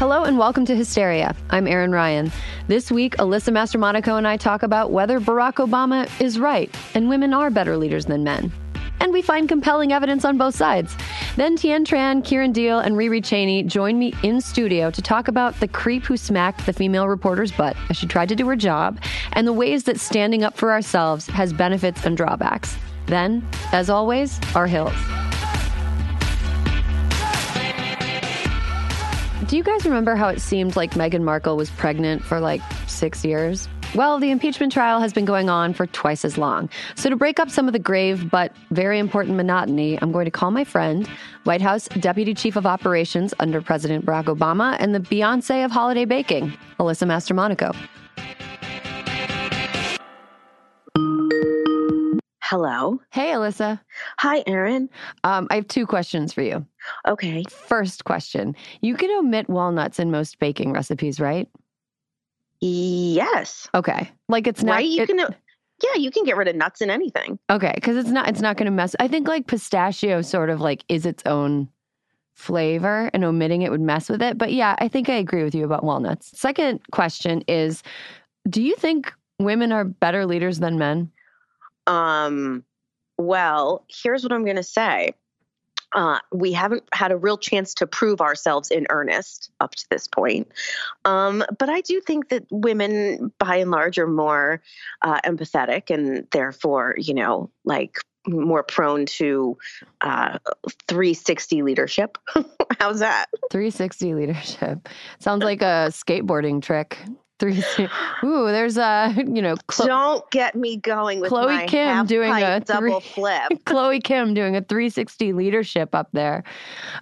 Hello and welcome to Hysteria. I'm Erin Ryan. This week, Alyssa Mastromonaco and I talk about whether Barack Obama is right and women are better leaders than men. And we find compelling evidence on both sides. Then Tien Tran, Kiran Deol, and Rheeqrheeq Chainey join me in studio to talk about the creep who smacked the female reporter's butt as she tried to do her job and the ways that standing up for ourselves has benefits and drawbacks. Then, as always, our hills. Do you guys remember how it seemed like Meghan Markle was pregnant for like six years? Well, the impeachment trial has been going on for twice as long. So, to break up some of the grave but very important monotony, I'm going to call my friend, White House Deputy Chief of Operations under President Barack Obama, and the Beyonce of holiday baking, Alyssa Mastromonaco. Hello. Hey, Alyssa. Hi, Erin. Um, I have two questions for you. Okay. First question You can omit walnuts in most baking recipes, right? Yes. Okay. Like it's not. Right? You it- can. Yeah, you can get rid of nuts in anything. Okay, because it's not it's not going to mess. I think like pistachio sort of like is its own flavor, and omitting it would mess with it. But yeah, I think I agree with you about walnuts. Second question is, do you think women are better leaders than men? Um. Well, here's what I'm going to say. Uh, we haven't had a real chance to prove ourselves in earnest up to this point. Um, but I do think that women, by and large, are more uh, empathetic and therefore, you know, like more prone to uh, 360 leadership. How's that? 360 leadership sounds like a skateboarding trick. Three. Ooh, there's a you know Don't get me going with Chloe Kim doing a double three- flip. Chloe Kim doing a 360 leadership up there.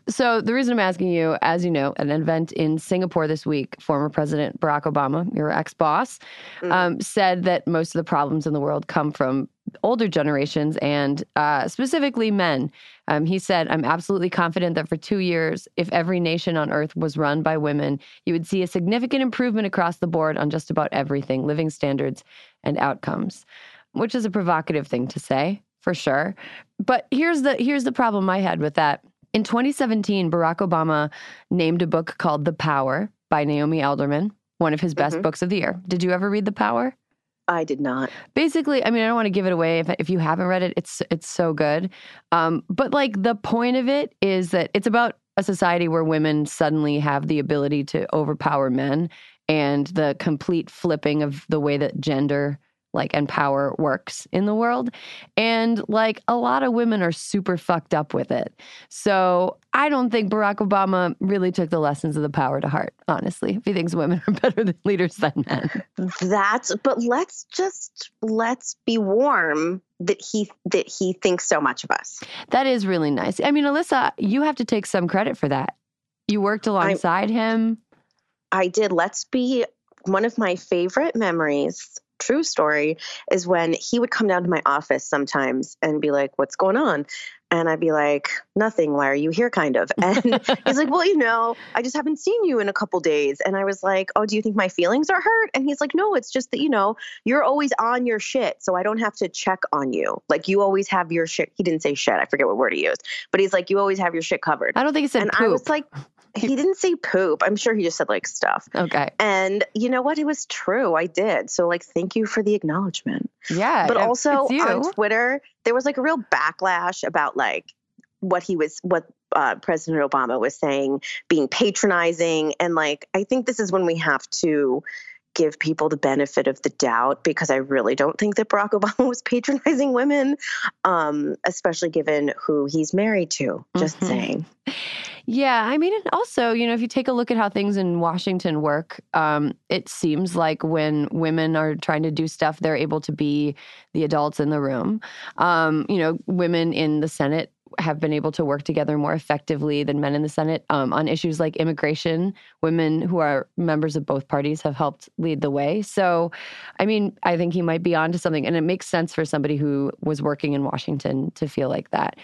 So, the reason I'm asking you, as you know, an event in Singapore this week, former President Barack Obama, your ex boss, Mm. um, said that most of the problems in the world come from older generations and uh, specifically men. Um, he said, I'm absolutely confident that for two years, if every nation on earth was run by women, you would see a significant improvement across the board on just about everything living standards and outcomes, which is a provocative thing to say for sure. But here's the here's the problem I had with that. In 2017, Barack Obama named a book called The Power by Naomi Alderman, one of his best Mhm. books of the year. Did you ever read The Power? I did not. basically i mean i don't want to give it away if, if you haven't read it it's it's so good um, but like the point of it is that it's about a society where women suddenly have the ability to overpower men and the complete flipping of the way that gender like and power works in the world and like a lot of women are super fucked up with it so i don't think barack obama really took the lessons of the power to heart honestly if he thinks women are better than leaders than men That's but let's just let's be warm that he that he thinks so much of us. That is really nice. I mean, Alyssa, you have to take some credit for that. You worked alongside him. I did. Let's be one of my favorite memories. True story is when he would come down to my office sometimes and be like, "What's going on?" And I'd be like, "Nothing. Why are you here?" Kind of. And he's like, "Well, you know, I just haven't seen you in a couple days." And I was like, "Oh, do you think my feelings are hurt?" And he's like, "No, it's just that you know you're always on your shit, so I don't have to check on you. Like you always have your shit." He didn't say shit. I forget what word he used, but he's like, "You always have your shit covered." I don't think he said and poop. I was like, he didn't say poop. I'm sure he just said like stuff. okay. And you know what? It was true. I did. So like, thank you for the acknowledgement. Yeah. But also on Twitter, there was like a real backlash about like what he was, what uh, President Obama was saying, being patronizing, and like I think this is when we have to give people the benefit of the doubt because I really don't think that Barack Obama was patronizing women, um, especially given who he's married to. Just Mhm. saying. Yeah, I mean, and also, you know, if you take a look at how things in Washington work, um, it seems like when women are trying to do stuff, they're able to be the adults in the room. Um, you know, women in the Senate have been able to work together more effectively than men in the Senate um, on issues like immigration. Women who are members of both parties have helped lead the way. So, I mean, I think he might be onto something, and it makes sense for somebody who was working in Washington to feel like that.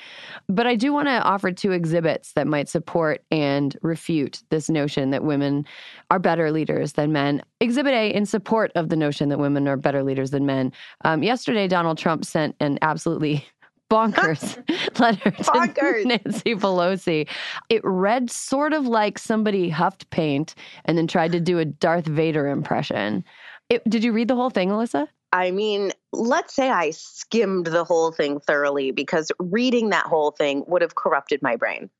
But I do want to offer two exhibits that might support and refute this notion that women are better leaders than men. Exhibit A, in support of the notion that women are better leaders than men. Um, yesterday, Donald Trump sent an absolutely bonkers letter to Bonkers. Nancy Pelosi. It read sort of like somebody huffed paint and then tried to do a Darth Vader impression. It, did you read the whole thing, Alyssa? I mean, let's say I skimmed the whole thing thoroughly because reading that whole thing would have corrupted my brain.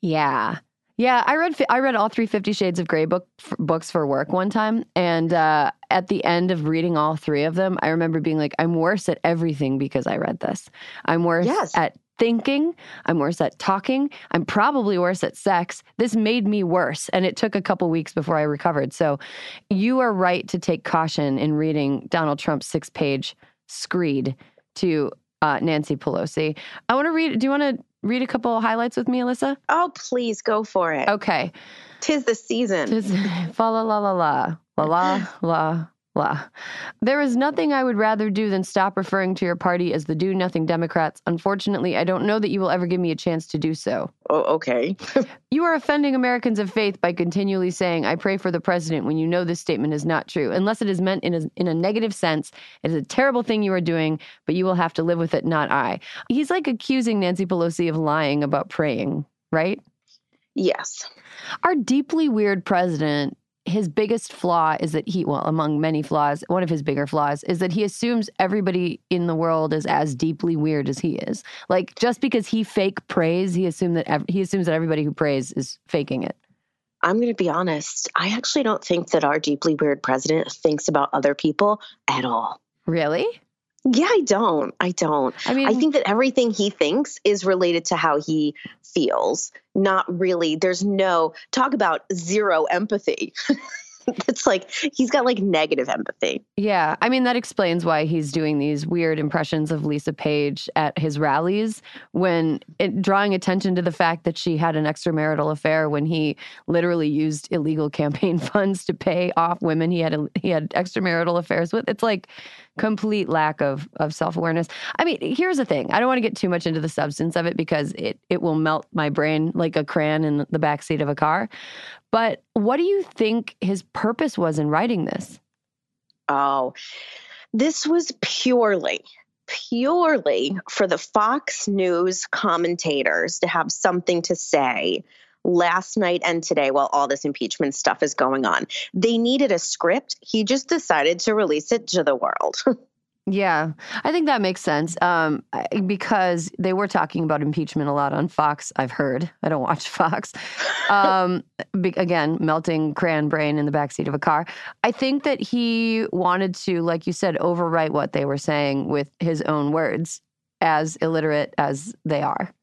Yeah. Yeah, I read I read all three Fifty Shades of Grey book f- books for work one time, and uh, at the end of reading all three of them, I remember being like, "I'm worse at everything because I read this. I'm worse Yes. at thinking. I'm worse at talking. I'm probably worse at sex. This made me worse, and it took a couple weeks before I recovered. So, you are right to take caution in reading Donald Trump's six page screed to uh, Nancy Pelosi. I want to read. Do you want to read a couple highlights with me, Alyssa? Oh, please go for it. Okay. Tis the season. Just fa la la la la la la la There is nothing I would rather do than stop referring to your party as the Do Nothing Democrats. Unfortunately, I don't know that you will ever give me a chance to do so. Oh, okay. You are offending Americans of faith by continually saying, I pray for the president when you know this statement is not true. Unless it is meant in a, in a negative sense, it is a terrible thing you are doing, but you will have to live with it, not I. He's like accusing Nancy Pelosi of lying about praying, right? Yes. Our deeply weird president, his biggest flaw is that he, well, among many flaws, one of his bigger flaws is that he assumes everybody in the world is as deeply weird as he is. Like just because he fake praise, he assume that ev- he assumes that everybody who prays is faking it. I'm going to be honest. I actually don't think that our deeply weird president thinks about other people at all. Really? Yeah, I don't. I don't. I mean, I think that everything he thinks is related to how he feels, not really. There's no talk about zero empathy. it's like he's got like negative empathy. Yeah, I mean that explains why he's doing these weird impressions of Lisa Page at his rallies when it, drawing attention to the fact that she had an extramarital affair when he literally used illegal campaign funds to pay off women he had he had extramarital affairs with. It's like complete lack of of self-awareness. I mean, here's the thing. I don't want to get too much into the substance of it because it it will melt my brain like a crayon in the backseat of a car. But what do you think his purpose was in writing this? Oh, this was purely, purely for the Fox News commentators to have something to say last night and today while all this impeachment stuff is going on. They needed a script. He just decided to release it to the world. Yeah, I think that makes sense um, because they were talking about impeachment a lot on Fox. I've heard. I don't watch Fox. Um, be- again, melting crayon brain in the backseat of a car. I think that he wanted to, like you said, overwrite what they were saying with his own words, as illiterate as they are.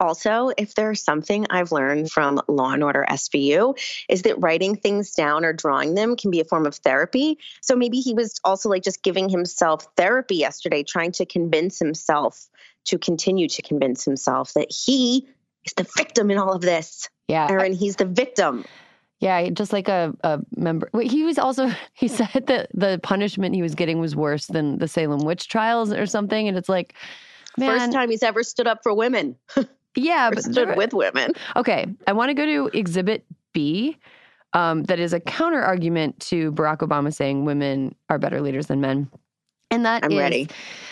Also, if there's something I've learned from Law and Order SVU, is that writing things down or drawing them can be a form of therapy. So maybe he was also like just giving himself therapy yesterday, trying to convince himself to continue to convince himself that he is the victim in all of this. Yeah, Erin, he's the victim. Yeah, just like a, a member. Wait, he was also he said that the punishment he was getting was worse than the Salem witch trials or something, and it's like, man, First time he's ever stood up for women yeah, but stood with women. okay. I want to go to Exhibit B. Um, that is a counter argument to Barack Obama saying women are better leaders than men. And that I'm is ready.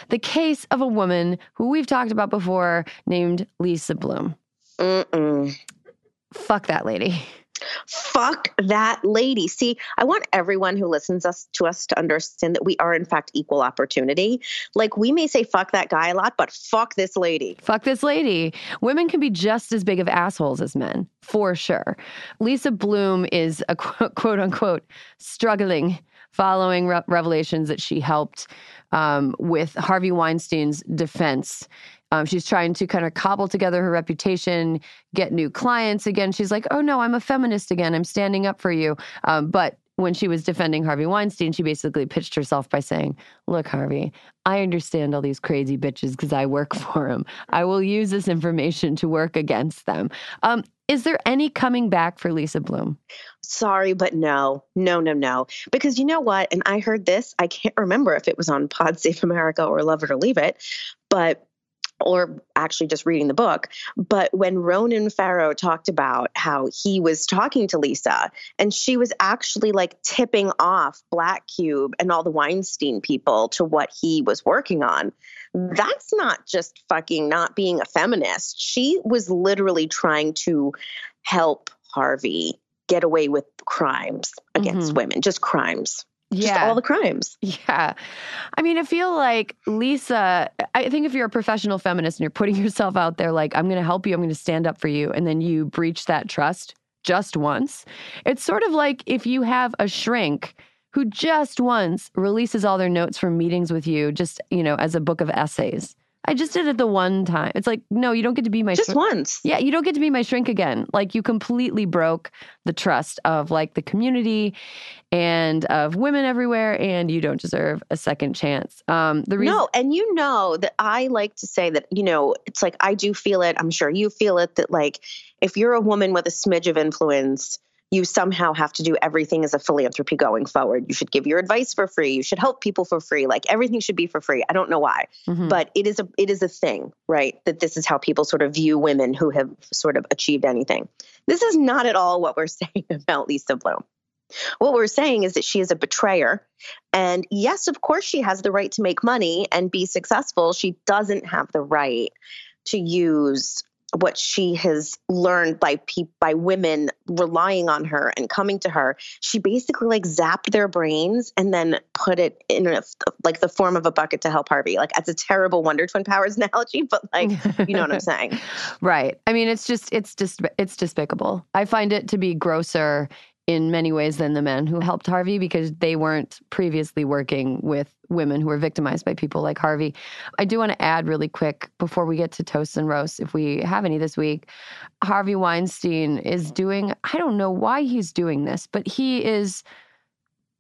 the case of a woman who we've talked about before named Lisa Bloom. Mm-mm. Fuck that lady. Fuck that lady. See, I want everyone who listens us to us to understand that we are in fact equal opportunity. Like we may say fuck that guy a lot, but fuck this lady. Fuck this lady. Women can be just as big of assholes as men, for sure. Lisa Bloom is a quote, quote unquote struggling following re- revelations that she helped um, with Harvey Weinstein's defense. Um, she's trying to kind of cobble together her reputation, get new clients again. She's like, oh no, I'm a feminist again. I'm standing up for you. Um, but when she was defending Harvey Weinstein, she basically pitched herself by saying, Look, Harvey, I understand all these crazy bitches because I work for them. I will use this information to work against them. Um, is there any coming back for Lisa Bloom? Sorry, but no, no, no, no. Because you know what? And I heard this, I can't remember if it was on Pod Save America or Love It or Leave It, but or actually just reading the book. But when Ronan Farrow talked about how he was talking to Lisa and she was actually like tipping off Black Cube and all the Weinstein people to what he was working on, that's not just fucking not being a feminist. She was literally trying to help Harvey get away with crimes against mm-hmm. women, just crimes just yeah. all the crimes. Yeah. I mean, I feel like Lisa, I think if you're a professional feminist and you're putting yourself out there like, I'm going to help you, I'm going to stand up for you, and then you breach that trust just once, it's sort of like if you have a shrink who just once releases all their notes from meetings with you, just, you know, as a book of essays. I just did it the one time. It's like, no, you don't get to be my just once. Yeah, you don't get to be my shrink again. Like you completely broke the trust of like the community and of women everywhere, and you don't deserve a second chance. Um, the reason- no, and you know that I like to say that you know it's like I do feel it. I'm sure you feel it that like if you're a woman with a smidge of influence you somehow have to do everything as a philanthropy going forward. You should give your advice for free. You should help people for free. Like everything should be for free. I don't know why, mm-hmm. but it is a it is a thing, right? That this is how people sort of view women who have sort of achieved anything. This is not at all what we're saying about Lisa Bloom. What we're saying is that she is a betrayer. And yes, of course, she has the right to make money and be successful. She doesn't have the right to use what she has learned by pe- by women relying on her and coming to her. She basically like zapped their brains and then put it in a, like the form of a bucket to help harvey. Like that's a terrible wonder twin powers analogy but like you know what i'm saying. Right. I mean it's just it's just it's despicable. I find it to be grosser in many ways than the men who helped Harvey because they weren't previously working with women who were victimized by people like Harvey. I do want to add really quick before we get to toasts and roasts, if we have any this week. Harvey Weinstein is doing, I don't know why he's doing this, but he is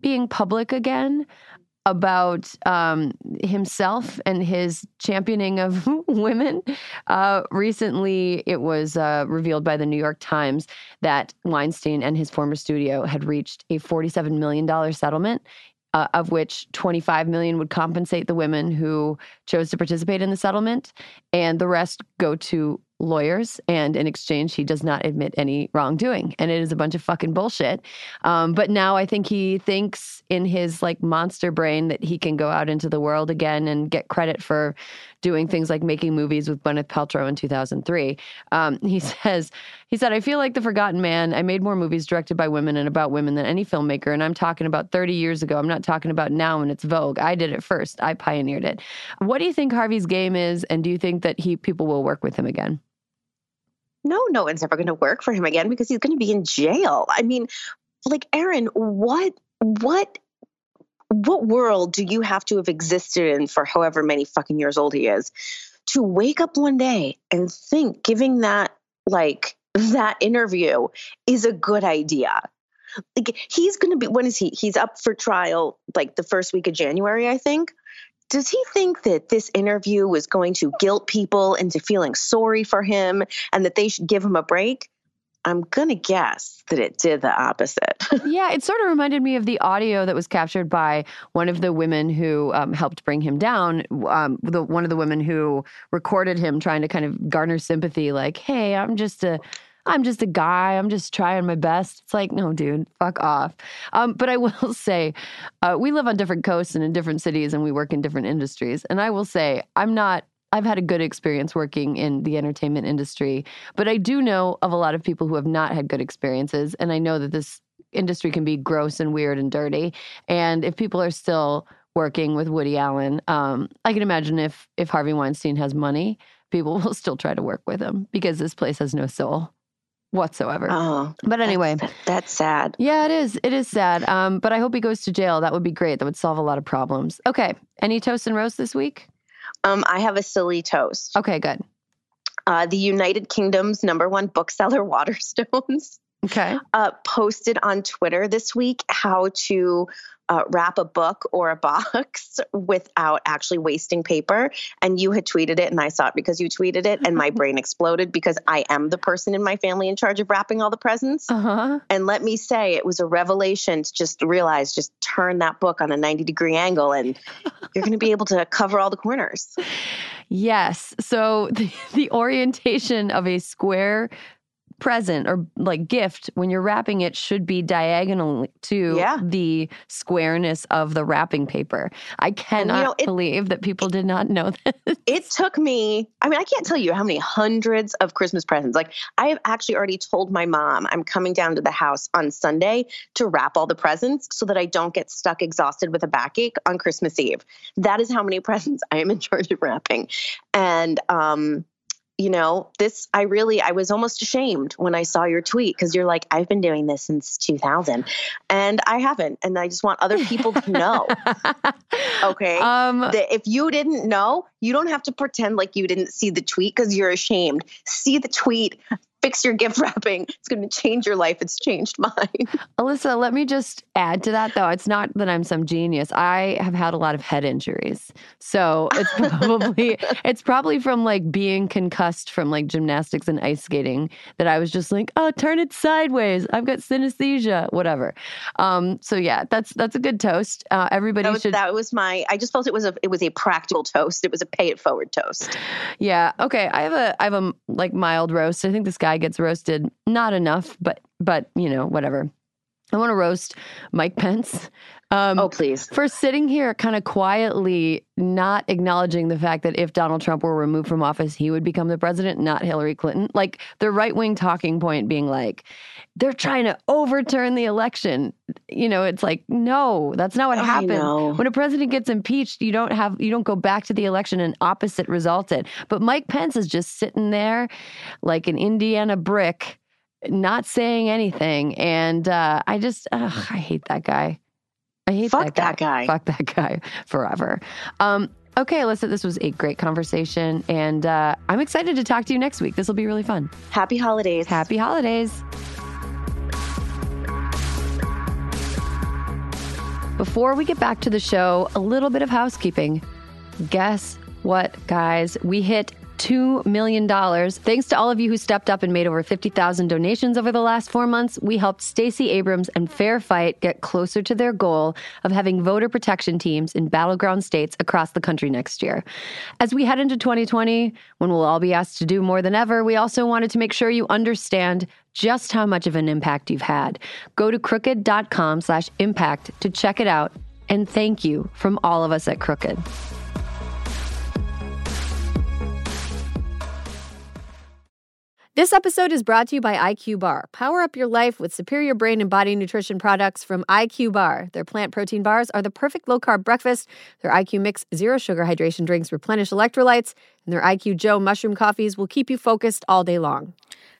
being public again about um, himself and his championing of women. Uh, recently, it was uh, revealed by the New York Times that Weinstein and his former studio had reached a $47 million settlement. Uh, of which 25 million would compensate the women who chose to participate in the settlement and the rest go to lawyers, and in exchange, he does not admit any wrongdoing. And it is a bunch of fucking bullshit. Um, but now I think he thinks in his like monster brain that he can go out into the world again and get credit for doing things like making movies with Gwyneth Paltrow in 2003. Um, he says, he said, I feel like the forgotten man. I made more movies directed by women and about women than any filmmaker. And I'm talking about 30 years ago. I'm not talking about now when it's Vogue. I did it first. I pioneered it. What do you think Harvey's game is? And do you think that he people will work with him again? No, no one's ever going to work for him again because he's going to be in jail. I mean, like Erin, what what what world do you have to have existed in for however many fucking years old he is to wake up one day and think giving that like that interview is a good idea? Like he's going to be when is he? He's up for trial like the first week of January, I think does he think that this interview was going to guilt people into feeling sorry for him and that they should give him a break? I'm going to guess that it did the opposite. yeah, it sort of reminded me of the audio that was captured by one of the women who um, helped bring him down. Um, the, one of the women who recorded him trying to kind of garner sympathy, like, hey, I'm just a I'm just a guy. I'm just trying my best. It's like, no, dude, fuck off. Um, but I will say, uh, we live on different coasts and in different cities, and we work in different industries. And I will say, I'm not. I've had a good experience working in the entertainment industry, but I do know of a lot of people who have not had good experiences, and I know that this industry can be gross and weird and dirty. And if people are still working with Woody Allen, um, I can imagine if if Harvey Weinstein has money, people will still try to work with him because this place has no soul. Whatsoever. Oh, but anyway, that's, that's sad. yeah, it is. It is sad. Um, but I hope he goes to jail. That would be great. That would solve a lot of problems. Okay. Any toast and roast this week? Um, I have a silly toast. Okay, good. Uh, the United Kingdom's number one bookseller, Waterstones, Okay. uh, posted on Twitter this week how to uh, wrap a book or a box without actually wasting paper. And you had tweeted it, and I saw it because you tweeted it, and my brain exploded because I am the person in my family in charge of wrapping all the presents. Uh huh. And let me say, it was a revelation to just realize, just turn that book on a 90 degree angle, and you're going to be able to cover all the corners. Yes. So the, the orientation of a square present or like gift when you're wrapping it should be diagonal to Yeah. the squareness of the wrapping paper. I cannot know, it- believe that people did not know this. It took me, I mean, I can't tell you how many hundreds of Christmas presents. Like, I have actually already told my mom I'm coming down to the house on Sunday to wrap all the presents so that I don't get stuck exhausted with a backache on Christmas Eve. That is how many presents I am in charge of wrapping. And, um, you know, this, I really, I was almost ashamed when I saw your tweet because you're like, I've been doing this since 2000 and I haven't. And I just want other people to know. Okay. Um, that if you didn't know, you don't have to pretend like you didn't see the tweet because you're ashamed. See the tweet, fix your gift wrapping. It's going to change your life. It's changed mine. Alyssa, let me just add to that though. It's not that I'm some genius. I have had a lot of head injuries. So it's probably it's probably from like being concussed from like gymnastics and ice skating that I was just like, oh, turn it sideways. I've got synesthesia, whatever. Um, so yeah, that's that's a good toast. Uh, everybody That was, should that was my. I just felt it was a. It was a practical toast. It was a pay it forward toast. Yeah. Okay. I have a I have a like mild roast. I think this guy gets roasted not enough, but but you know whatever. I want to roast Mike Pence. Um, Oh please. for sitting here kind of quietly not acknowledging the fact that if Donald Trump were removed from office, he would become the president, not Hillary Clinton. Like the right wing talking point being like, they're trying to overturn the election. You know, it's like, no, that's not what I happens. know. When a president gets impeached, you don't have you don't go back to the election and opposite resulted. But Mike Pence is just sitting there like an Indiana brick, not saying anything. And uh, I just ugh, I hate that guy. I hate Fuck that guy. that guy. Fuck that guy forever. Um, okay, Alyssa, this was a great conversation, and uh, I'm excited to talk to you next week. This will be really fun. Happy holidays. Happy holidays. Before we get back to the show, a little bit of housekeeping. Guess what, guys? We hit $2 million. Thanks to all of you who stepped up and made over 50,000 donations over the last four months, we helped Stacey Abrams and Fair Fight get closer to their goal of having voter protection teams in battleground states across the country next year. As we head into 2020, when we'll all be asked to do more than ever, we also wanted to make sure you understand just how much of an impact you've had. Go to crooked.com slash impact to check it out. And thank you from all of us at Crooked. This episode is brought to you by IQ Bar. Power up your life with superior brain and body nutrition products from IQ Bar. Their plant protein bars are the perfect low carb breakfast. Their IQ Mix zero sugar hydration drinks replenish electrolytes, and their IQ Joe mushroom coffees will keep you focused all day long.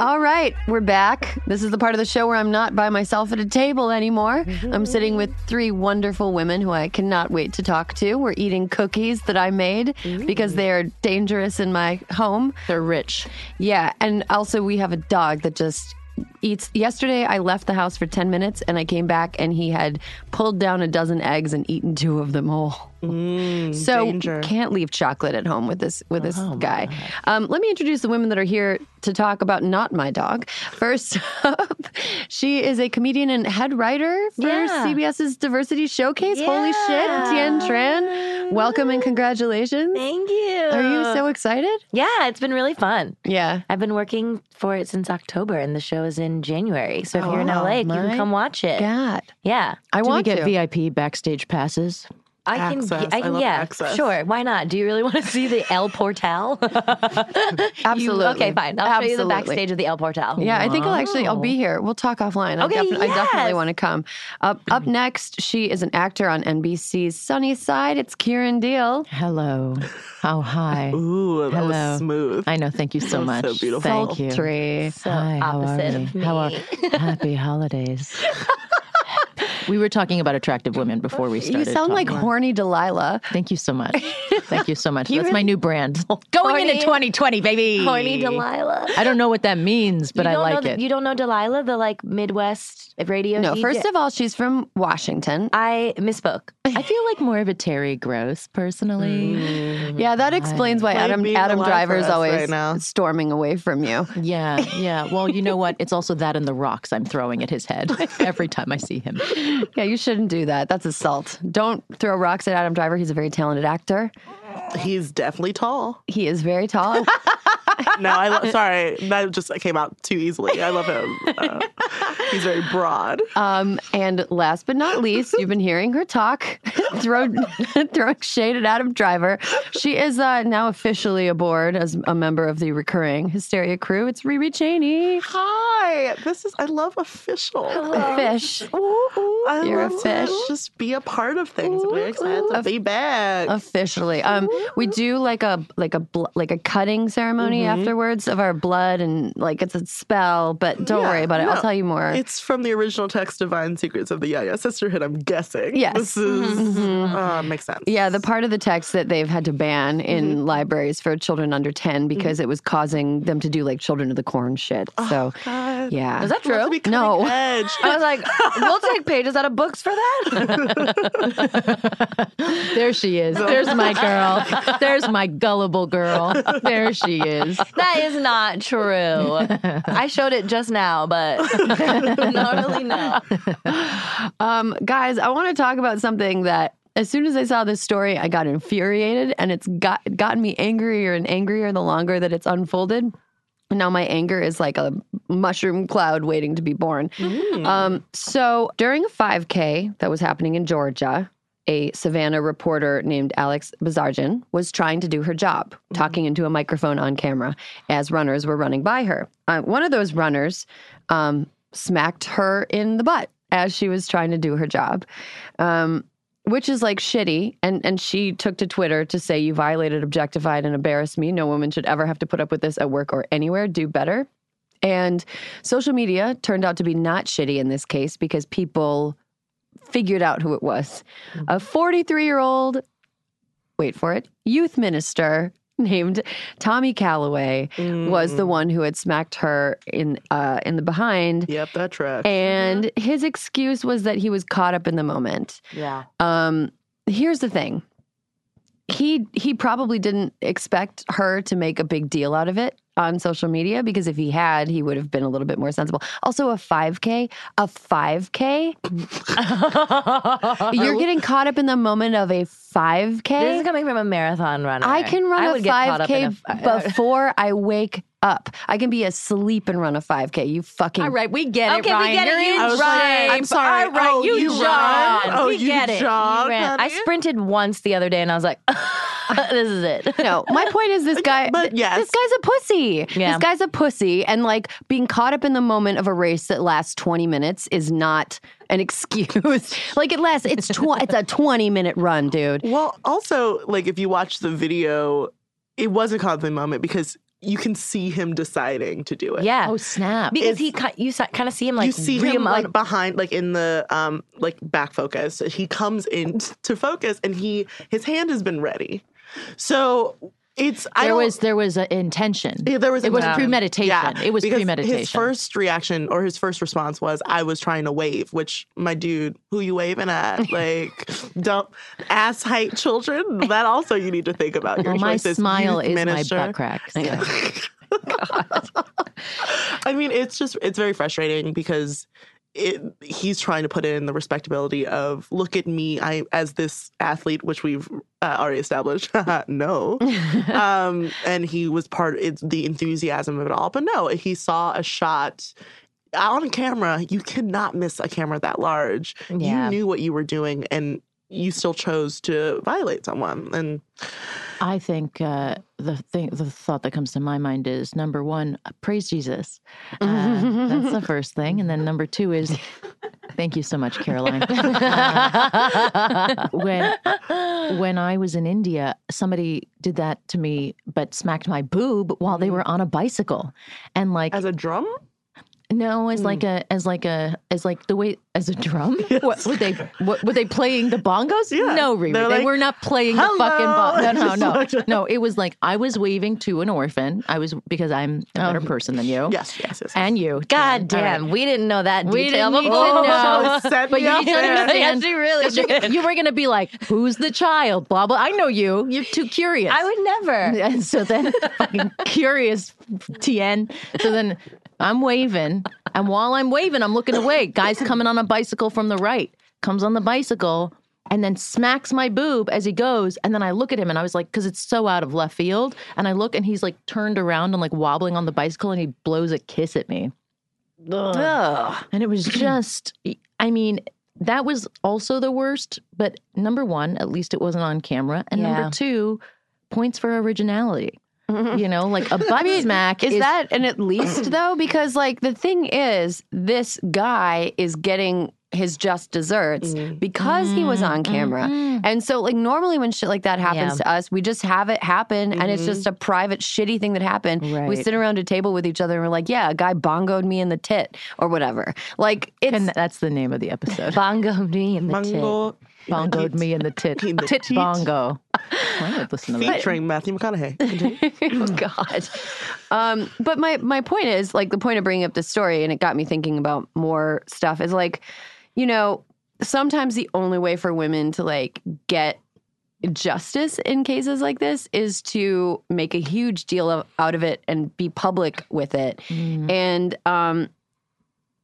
All right, we're back. This is the part of the show where I'm not by myself at a table anymore. Mm-hmm. I'm sitting with three wonderful women who I cannot wait to talk to. We're eating cookies that I made because they are dangerous in my home. They're rich. Yeah, and also we have a dog that just eats. Yesterday, I left the house for 10 minutes and I came back and he had pulled down a dozen eggs and eaten two of them whole. So danger. can't leave chocolate at home with this with this guy. Um, let me introduce the women that are here to talk about not my dog. First up, she is a comedian and head writer for Yeah. CBS's Diversity Showcase. Holy shit, Tien Tran! Welcome and congratulations. Thank you. Are you so excited? Yeah, it's been really fun. Yeah. I've been working for it since October, and the show is in January. So if you're in Oh, LA, you can come watch it. God. Yeah, I Do we want get to. VIP backstage passes? I can. Access. I I can. love yeah, access. sure. Why not? Do you really want to see the El Portal? Absolutely. okay, fine. I'll show you the backstage of the El Portal. Yeah, I think I'll actually I'll be oh. here. We'll talk offline. Okay, I, defi- I definitely want to come. Up up next, she is an actor on NBC's Sunnyside. It's Kiran Deol. Hello. How hi. Ooh, that Hello. was smooth. I know. Thank you so much. so beautiful. Thank you. Tree. So Hi, how are opposite we? of me. How are Happy holidays. we were talking about attractive women before we started. You sound like talking. horny Delilah. Thank you so much. Thank you so much. That's my new brand. Going into 2020, baby. Horny Delilah. I don't know what that means, but I like know, it. You don't know Delilah, the like Midwest radio. No, DJ? first of all, she's from Washington. I misspoke. I feel like more of a Terry Gross, personally. Mm. Yeah, that explains why Adam be Adam alive for Driver's us always right now. storming away from you. Yeah, yeah. Well, you know what? It's also that and the rocks I'm throwing at his head every time I see him. Yeah, you shouldn't do that. That's assault. Don't throw rocks at Adam Driver. He's a very talented actor. He's definitely tall. He is very tall. No, I lo- sorry that just came out too easily. I love him. Uh, he's very broad. Um, and last but not least, you've been hearing her talk, throw, throwing shade at Adam Driver. She is uh, now officially aboard as a member of the recurring Hysteria crew. It's Rheeqrheeq Chainey. Hi, this is I love official. A fish. I You're a fish. Just be a part of things. I'm very excited to be back. Officially, um, we do like a like a bl- like a cutting ceremony Mm-hmm. afterwards of our blood, and like it's a spell. But don't Yeah, worry about it. I'll tell you more. It's from the original text, Divine Secrets of the Yaya Sisterhood. I'm guessing. Yes. this is mm-hmm. Mm-hmm. uh, makes sense. Yeah, the part of the text that they've had to ban in libraries for children under 10 because it was causing them to do like children of the corn shit. Oh, so, God. yeah. Is that true? be No. edge. I was like, we'll take pages out of books for that. There she is. There's my girl. There's my gullible girl. There she is. that is not true. I showed it just now, but not really now. Um, guys, I want to talk about something that as soon as I saw this story, I got infuriated and it's got gotten me angrier and angrier the longer that it's unfolded. Now my anger is like a mushroom cloud waiting to be born. Um, so during a 5K that was happening in Georgia, a Savannah reporter named Alex Bozarjian was trying to do her job, talking into a microphone on camera as runners were running by her. Uh, one of those runners um, smacked her in the butt as she was trying to do her job. Um, which is like shitty. And and she took to Twitter to say you violated, objectified, and embarrassed me. No woman should ever have to put up with this at work or anywhere. Do better. And social media turned out to be not shitty in this case because people figured out who it was. A 43 year old, wait for it, youth minister named Tommy Callaway was the one who had smacked her in uh, in the behind. Yep, that track. And his excuse was that he was caught up in the moment. Yeah. Um, here's the thing. He he probably didn't expect her to make a big deal out of it on social media because if he had, he would have been a little bit more sensible. Also, a 5K, a 5K. You're getting caught up in the moment of a 5K. This is coming from a marathon runner. I can run I a would get caught up in 5K a- before I wake up. I can be asleep and run a 5K. You fucking All right, we get it, Okay, we Ryan. get it. You're You in I was like, shape. I'm sorry. All right, Oh, you, you jog. run? Oh, we you get it. jog, You ran. I sprinted once the other day and I was like, this is it. No, my point is this guy. But th- yes. this guy's a pussy. Yeah. This guy's a pussy, and like being caught up in the moment of a race that lasts twenty minutes is not an excuse. like it lasts. It's tw- It's a twenty minute run, dude. Well, also, like if you watch the video, it was a conflict moment because you can see him deciding to do it. Yeah. Oh, snap. because he ki- you kind of see him like you see him like, like behind, like in the um, like back focus. He comes in to focus, and he his hand has been ready. So it's I there don't- was there was an intention. Yeah, there was it was intention. premeditation. Yeah, it was because premeditation. His first reaction or his first response was, "I was trying to wave." Which, my dude, who you waving at? Like, don't ass height children. That also you need to think about your well, my choices. smile Youth is minister. my butt crack. so. Oh I mean, it's just it's very frustrating because it, he's trying to put in the respectability of look at me, I as this athlete, which we've uh, already established. no, um, and he was part. It's the enthusiasm of it all, but no, he saw a shot. On camera, you cannot miss a camera that large. Yeah. You knew what you were doing, and you still chose to violate someone. And I think uh, the thing, the thought that comes to my mind is number one, praise Jesus. Uh, that's the first thing, and then number two is, thank you so much, Caroline. Uh, when when I was in India, somebody did that to me, but smacked my boob while they were on a bicycle, and like as a drum, no, as like hmm. a as like a as like the way as a drum. What were they? What were they playing the bongos? Yeah. No, Rheeqrheeq, They're like, were not playing the fucking bongos. No, no, no, no. It was like I was waving to an orphan. I was because I'm a better oh. person than you. yes, yes, yes. yes. and you. God All right. damn, we didn't know that We detail didn't need to know. But you up need to there. understand. Yes, you really did. You were going to be like, "Who's the child?" Blah blah. I know you. You're too curious. I would never. And so then, fucking curious, Tien. So then I'm waving. And while I'm waving, I'm looking away. Guy's coming on a bicycle from the right, comes on the bicycle, and then smacks my boob as he goes. And then I look at him and I was like, because it's so out of left field. And I look and he's like turned around and like wobbling on the bicycle and he blows a kiss at me. Ugh. And it was just, I mean, that was also the worst. But number one, at least it wasn't on camera. And Yeah. number two, points for originality. You know, like a butt smack Is, that an at least though? Because like the thing is, this guy is getting his just desserts mm. because he was on mm, camera. Mm, and so like normally when shit like that happens Yeah. to us, we just have it happen and it's just mm-hmm. a private shitty thing that happened. We sit around a table with each other and we're like, yeah, a guy bongoed me in the tit or whatever. Like it's And that's the name of the episode. Bongo me in the tit. Bongoed me in the tit. In the tit teat. bongo. I would listen to that. featuring Matthew McConaughey. oh God. Um, but my my point is like the point of bringing up this story, and it got me thinking about more stuff. Is like, you know, sometimes the only way for women to like get justice in cases like this is to make a huge deal of, out of it and be public with it. And um,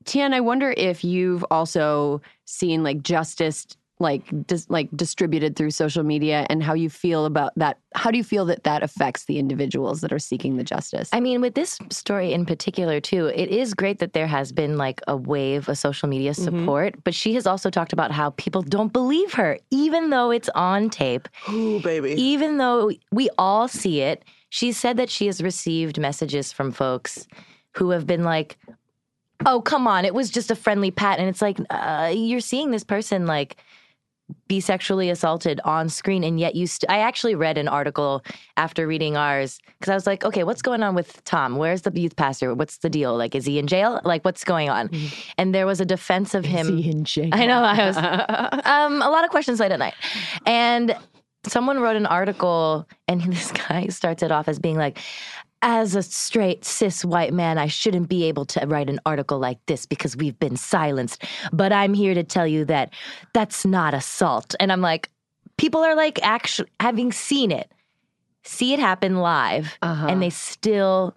Tien, I wonder if you've also seen like justice like dis- like distributed through social media and how you feel about that how do you feel that that affects the individuals that are seeking the justice I mean, with this story in particular, too, it is great that there has been like a wave of social media support, but she has also talked about how people don't believe her, even though it's on tape, Ooh, baby. even though we all see it. She said that she has received messages from folks who have been like, oh, come on, it was just a friendly pat. And it's like, uh, you're seeing this person like, be sexually assaulted on screen and yet you st- I actually read an article after reading ours because I was like okay what's going on with Tom? Where's the youth pastor? What's the deal? Like is he in jail? Like what's going on? And there was a defense of him Is he in jail? I know I was um a lot of questions late at night. And someone wrote an article, and this guy starts it off as being like, as a straight cis white man, I shouldn't be able to write an article like this because we've been silenced. But I'm here to tell you that that's not assault. And I'm like, people are like actually having seen it, see it happen live, Uh-huh. and they still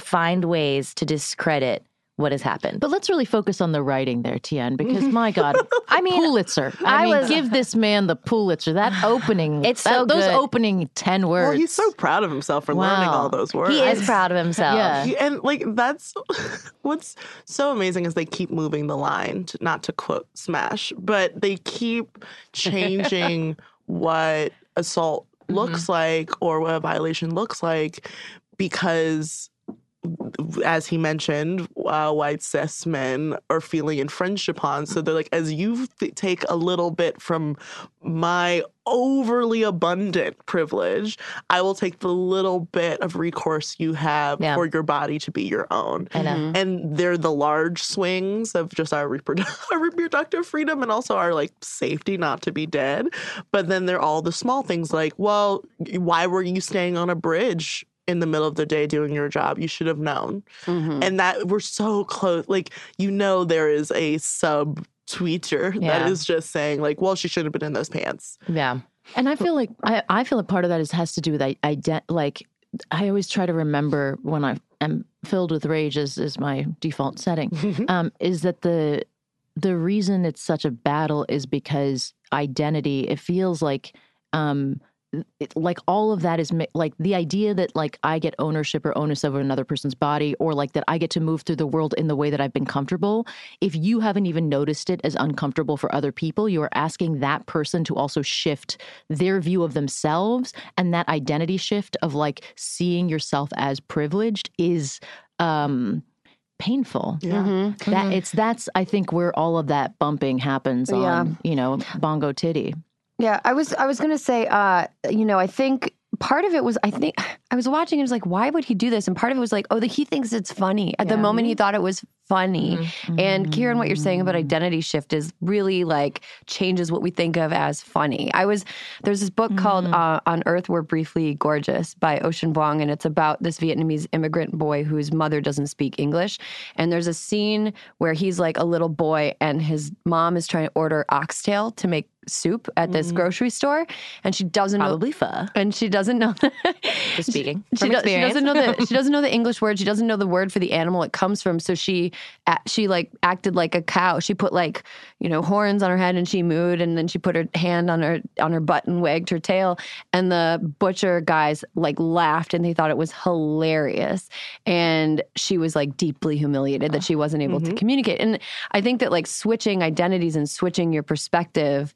find ways to discredit what has happened. But let's really focus on the writing there, Tien, because my God, I mean, Pulitzer. I, I mean, was- give this man the Pulitzer. That opening, It's that- so those good. opening ten words. Well, he's so proud of himself for learning all those words. he is proud of himself. Yeah. He- and like that's what's so amazing is they keep moving the line to, not to quote smash but they keep changing what assault mm-hmm. looks like or what a violation looks like because as he mentioned, uh, white cis men are feeling infringed upon. So they're like, as you th- take a little bit from my overly abundant privilege, I will take the little bit of recourse you have Yeah. for your body to be your own. I know. And they're the large swings of just our, reprodu- our reproductive freedom and also our like safety not to be dead. But then they're all the small things like, well, why were you staying on a bridge in the middle of the day doing your job? You should have known. Mhm. And that we're so close. Like, you know, there is a sub tweeter Yeah. that is just saying, like, well, she should have been in those pants. Yeah. And I feel like I, I feel like part of that is has to do with I, ident- like I always try to remember when I am filled with rage as is my default setting. um, is that the the reason it's such a battle is because identity. It feels like um, it, like all of that is like the idea that like I get ownership or onus over another person's body, or like that I get to move through the world in the way that I've been comfortable. If you haven't even noticed it as uncomfortable for other people, you are asking that person to also shift their view of themselves, and that identity shift of like seeing yourself as privileged is um painful Yeah. Mhm. that it's that's i think where all of that bumping happens on Yeah. you know bongo titty Yeah, I was I was gonna say, uh, you know, I think part of it was I think I was watching and it was like, why would he do this? And part of it was like, oh, the, he thinks it's funny. At the moment, he thought it was funny. Mm-hmm. And Kiran, what you're saying about identity shift is really like changes what we think of as funny. I was there's this book called Mm-hmm. uh, On Earth We're Briefly Gorgeous by Ocean Vuong, and it's about this Vietnamese immigrant boy whose mother doesn't speak English. And there's a scene where he's like a little boy and his mom is trying to order oxtail to make soup at this grocery store, and she doesn't know Probably pho. and she doesn't know Just speaking she, from does, she doesn't know the she doesn't know the English word. She doesn't know the word for the animal it comes from. So she she like acted like a cow. She put like you know horns on her head and she mooed, and then she put her hand on her on her butt and wagged her tail. And the butcher guys like laughed and they thought it was hilarious. And she was like deeply humiliated that she wasn't able to mm-hmm. communicate. And I think that like switching identities and switching your perspective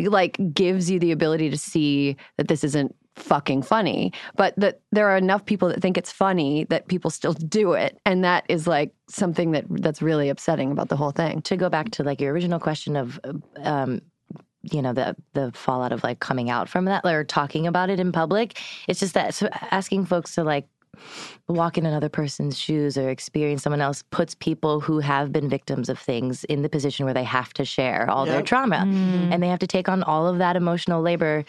like gives you the ability to see that this isn't fucking funny but that there are enough people that think it's funny that people still do it. And that is like something that that's really upsetting about the whole thing. To go back to like your original question of um you know the the fallout of like coming out from that or talking about it in public it's just that so asking folks to like walk in another person's shoes or experience someone else puts people who have been victims of things in the position where they have to share all their Yep. trauma. And they have to take on all of that emotional labor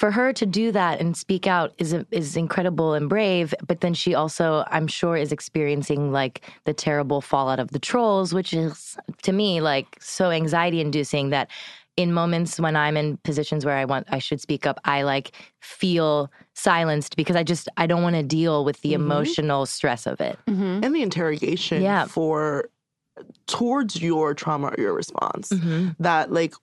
for her to do that and speak out is is incredible and brave but then she also i'm sure is experiencing like the terrible fallout of the trolls which is to me like so anxiety inducing that in moments when i'm in positions where i want i should speak up i like feel silenced because i just i don't want to deal with the emotional stress of it mm-hmm. And the interrogation Yeah. for towards your trauma or your response. that like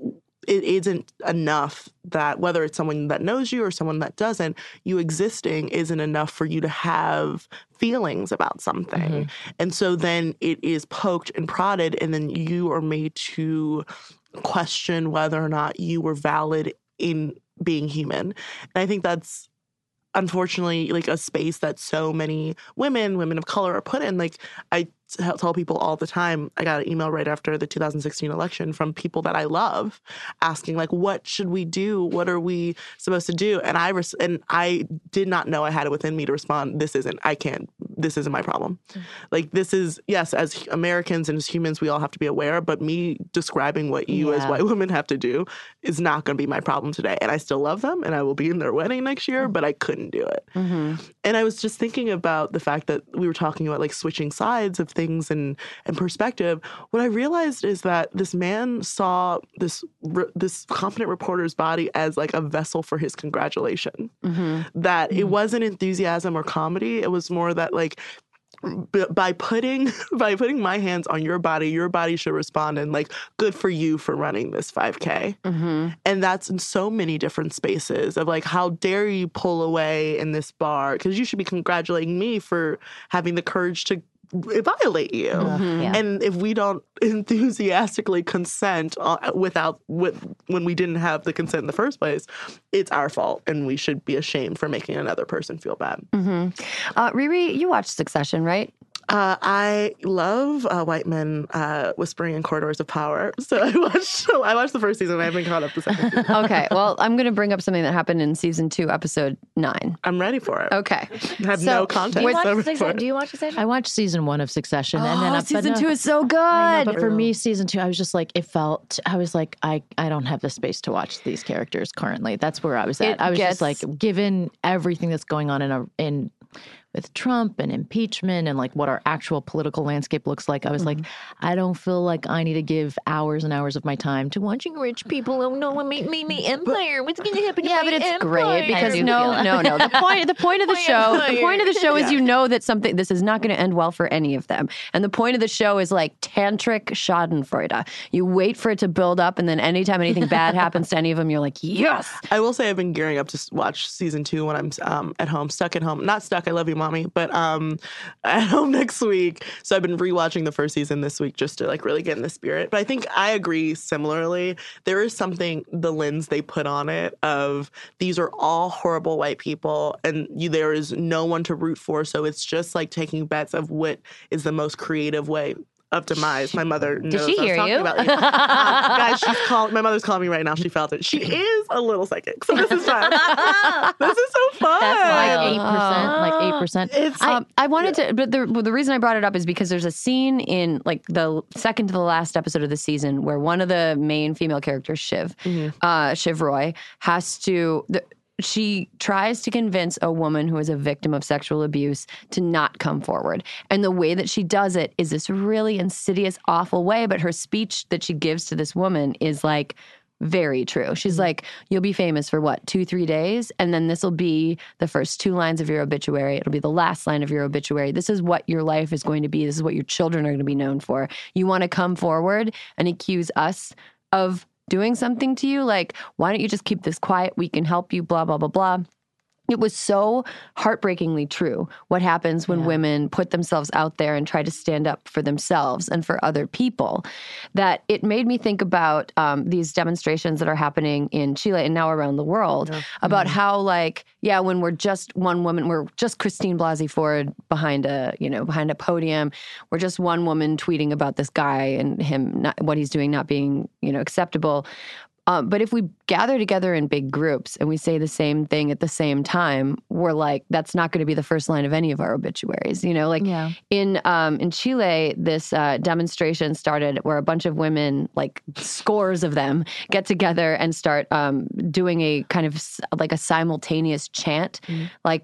it isn't enough that whether it's someone that knows you or someone that doesn't, you existing isn't enough for you to have feelings about something. Mm-hmm. And so then it is poked and prodded, and then you are made to question whether or not you were valid in being human. And I think that's unfortunately like a space that so many women women of color are put in like i tell people all the time i got an email right after the 2016 election from people that i love asking like what should we do what are we supposed to do and i res- and i did not know i had it within me to respond this isn't i can't this isn't my problem. Mm-hmm. Like this is yes, as Americans and as humans, we all have to be aware. But me describing what you as white women have to do is not going to be my problem today. And I still love them, and I will be in their wedding next year. Mm-hmm. But I couldn't do it. Mm-hmm. And I was just thinking about the fact that we were talking about like switching sides of things and and perspective. What I realized is that this man saw this re- this competent reporter's body as like a vessel for his congratulation. Mm-hmm. That it mm-hmm. wasn't enthusiasm or comedy. It was more that like b- by putting by putting my hands on your body, your body should respond and like good for you for running this 5k. Mm-hmm. And that's in so many different spaces of like, how dare you pull away in this bar? Because you should be congratulating me for having the courage to violate you. Yeah. And if we don't enthusiastically consent uh, without with, when we didn't have the consent in the first place, it's our fault, and we should be ashamed for making another person feel bad. Uh, Riri, you watched Succession, right? Uh, I love uh, white men uh, whispering in corridors of power. So I watched. I watched the first season. I haven't caught up the second. season. Okay. well, I'm going to bring up something that happened in season two, episode nine. I'm ready for it. Okay. I have So, no Do context. you, watch I'm ready for Succession? Do you watch Succession? I watched season one of Succession, and then oh, I- but season no- two is so good. Know, but for me, season two, I was just like, it felt. I was like, I, I don't have the space to watch these characters currently. That's where I was at. It I was gets- just like, given everything that's going on in a in with Trump and impeachment and like what our actual political landscape looks like, I was like, I don't feel like I need to give hours and hours of my time to watching rich people. Oh no, me, me, me, empire. What's going to happen? to Yeah, my but it's empire? great because no, no, no. The point, the point of the My show, the point of the show is you know that something this is not going to end well for any of them, and the point of the show is like tantric Schadenfreude. You wait for it to build up, and then anytime anything bad happens to any of them, you're like, yes. I will say I've been gearing up to watch season two when I'm um, at home, stuck at home. Not stuck. I love you, mommy, but um, at home next week. So I've been rewatching the first season this week just to like really get in the spirit. But I think I agree. Similarly, there is something the lens they put on it of these are all horrible white people, and you, there is no one to root for. So it's just like taking bets of what is the most creative way. Of demise, my mother. Knows she I was hear talking you? About you. Um, guys, she's calling. My mother's calling me right now. She felt it. She is a little psychic, so this is fun. this is so fun. That's like eight percent, like eight percent. It's Um, I wanted to, but the the reason I brought it up is because there's a scene in like the second to the last episode of the season where one of the main female characters, Shiv, uh, Shiv Roy, has to. The, she tries to convince a woman who is a victim of sexual abuse to not come forward. And the way that she does it is this really insidious, awful way. But her speech that she gives to this woman is like, very true. She's mm-hmm. like, you'll be famous for what, two, three days? And then this will be the first two lines of your obituary. It'll be the last line of your obituary. This is what your life is going to be. This is what your children are going to be known for. You want to come forward and accuse us of doing something to you? Like, why don't you just keep this quiet? We can help you, blah, blah, blah, blah. It was so heartbreakingly true what happens when women put themselves out there and try to stand up for themselves and for other people that it made me think about um, these demonstrations that are happening in Chile and now around the world about how, like, yeah, when we're just one woman, we're just Christine Blasey Ford behind a, you know, behind a podium. We're just one woman tweeting about this guy and him, not, what he's doing not being, you know, acceptable. Um, but if we gather together in big groups and we say the same thing at the same time, we're like, that's not going to be the first line of any of our obituaries. You know, like Yeah. in um, in Chile, this uh, demonstration started where a bunch of women, like scores of them, get together and start um, doing a kind of like a simultaneous chant, like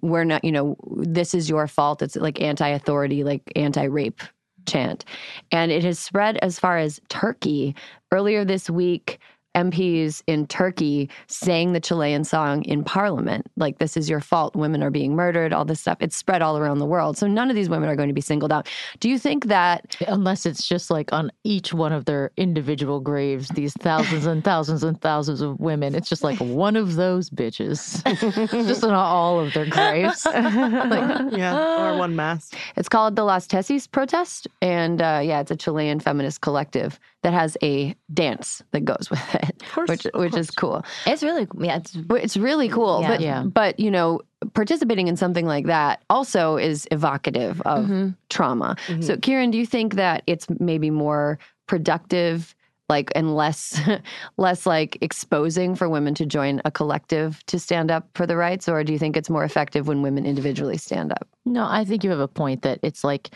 we're not, you know, this is your fault. It's like anti-authority, like anti-rape chant, and it has spread as far as Turkey. Earlier this week. MPs in Turkey sang the Chilean song in parliament. Like, this is your fault. Women are being murdered, all this stuff. It's spread all around the world. So, none of these women are going to be singled out. Do you think that Unless it's just like on each one of their individual graves, these thousands and thousands and thousands of women. It's just like one of those bitches, just on all of their graves. like, yeah, or one mass. it's called the Las Tesis protest? And uh, yeah, it's a Chilean feminist collective that has a dance that goes with it, course, which, of which is cool. It's really yeah. It's it's really mm, cool. Yeah. But Yeah. but you know, participating in something like that also is evocative of mm-hmm. trauma. Mm-hmm. So Kiran, do you think that it's maybe more productive like and less less like exposing for women to join a collective to stand up for the rights or do you think it's more effective when women individually stand up No, I think you have a point that it's like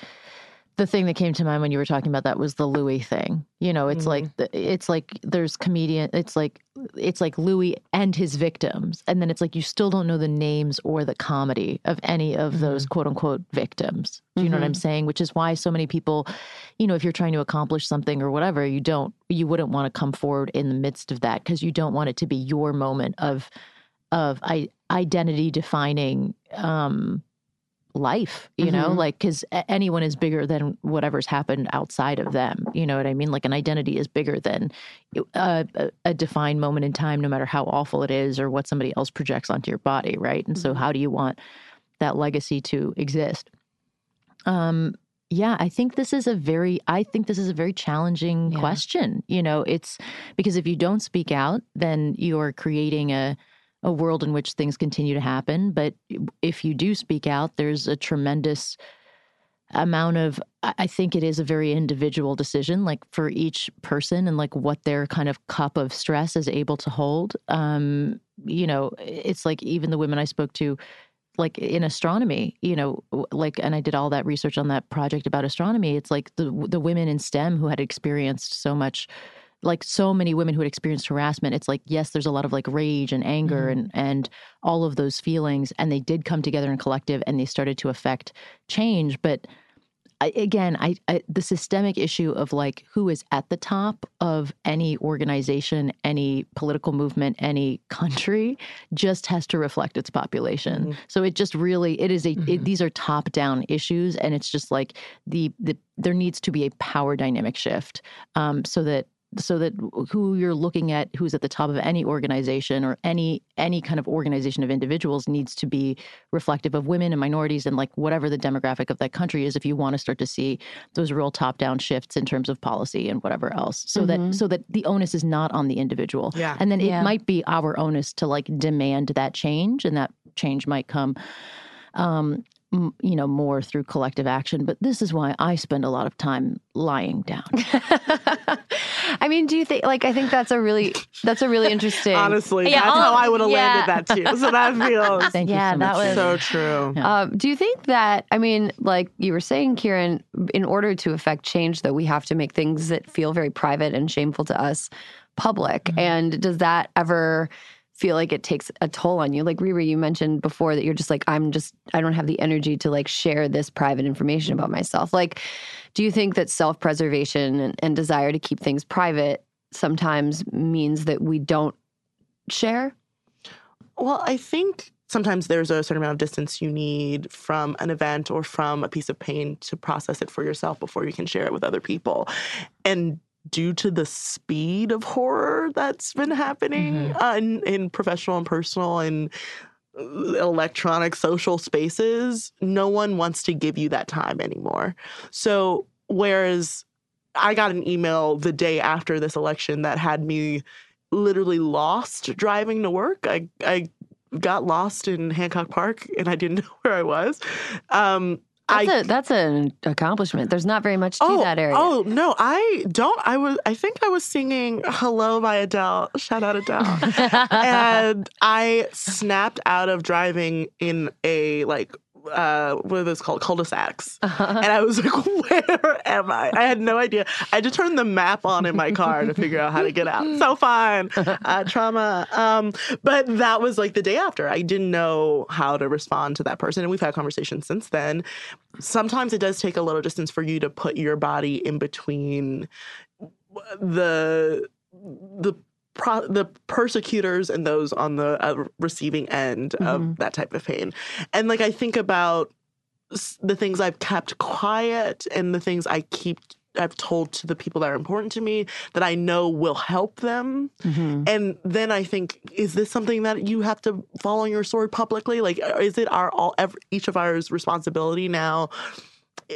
the thing that came to mind when you were talking about that was the Louis thing. You know, it's like mm-hmm. the, it's like there's comedian. It's like it's like Louis and his victims, and then it's like you still don't know the names or the comedy of any of mm-hmm. those quote unquote victims. Do you know what I'm mm-hmm. saying? Which is why so many people, you know, if you're trying to accomplish something or whatever, you don't you wouldn't want to come forward in the midst of that because you don't want it to be your moment of of I, identity defining um life you know mm-hmm. like because anyone is bigger than whatever's happened outside of them you know what i mean? Like an identity is bigger than a, uh, a, a defined moment in time no matter how awful it is or what somebody else projects onto your body right? And so mm-hmm. how do you want that legacy to exist? Um yeah i think this is a very i think this is a very challenging Yeah. question you know? It's because if you don't speak out then you're creating a a world in which things continue to happen but if you do speak out there's a tremendous amount of I think it is a very individual decision like for each person and like what their kind of cup of stress is able to hold. Um you know it's like even the women I spoke to like in astronomy you know like and I did all that research on that project about astronomy it's like the the women in STEM who had experienced so much like so many women who had experienced harassment it's like yes there's a lot of like rage and anger mm-hmm. and and all of those feelings and they did come together in collective and they started to affect change but I, again I, I the systemic issue of like who is at the top of any organization any political movement any country just has to reflect its population. Mm-hmm. So it just really it is a it, mm-hmm. these are top down issues and it's just like the the there needs to be a power dynamic shift um so that so that who you're looking at who's at the top of any organization or any any kind of organization of individuals needs to be reflective of women and minorities and like whatever the demographic of that country is if you want to start to see those real top down shifts in terms of policy and whatever else so that so that the onus is not on the individual Yeah. and then it Yeah. might be our onus to like demand that change and that change might come um m- you know more through collective action but this is why i spend a lot of time lying down I mean, do you think like I think that's a really that's a really interesting Honestly, Yeah, that's all- how I would have yeah. landed that too. So that feels thank Yeah, you so that much was- so true. Um, do you think that, I mean, like you were saying, Kiran, in order to affect change, that we have to make things that feel very private and shameful to us public? And does that ever feel like it takes a toll on you? Like Riri, you mentioned before that you're just like, I'm just, I don't have the energy to like share this private information about myself. Like, do you think that self preservation and, and desire to keep things private sometimes means that we don't share? Well, I think sometimes there's a certain amount of distance you need from an event or from a piece of pain to process it for yourself before you can share it with other people. And due to the speed of horror that's been happening uh, in, in professional and personal and uh, electronic social spaces, no one wants to give you that time anymore. So, whereas I got an email the day after this election that had me literally lost driving to work. I I got lost in Hancock Park and I didn't know where I was. Um, That's, I a, that's an accomplishment. There's not very much to oh that area. oh no, I don't. I was I think I was singing "Hello" by Adele. Shout out Adele. and I snapped out of driving in a like uh what are those called? Cul-de-sacs. And i was like where am i? I had no idea. I just turned the map on in my car to figure out how to get out. So fun uh, trauma. Um but that was like the day after. I didn't know how to respond to that person. And we've had conversations since then. Sometimes it does take a little distance for you to put your body in between the the pro- the persecutors and those on the uh, receiving end of that type of pain and like i think about the things i've kept quiet and the things i keep I've told to the people that are important to me that I know will help them. And then I think, is this something that you have to fall on your sword publicly? Like, is it our all every, each of ours responsibility now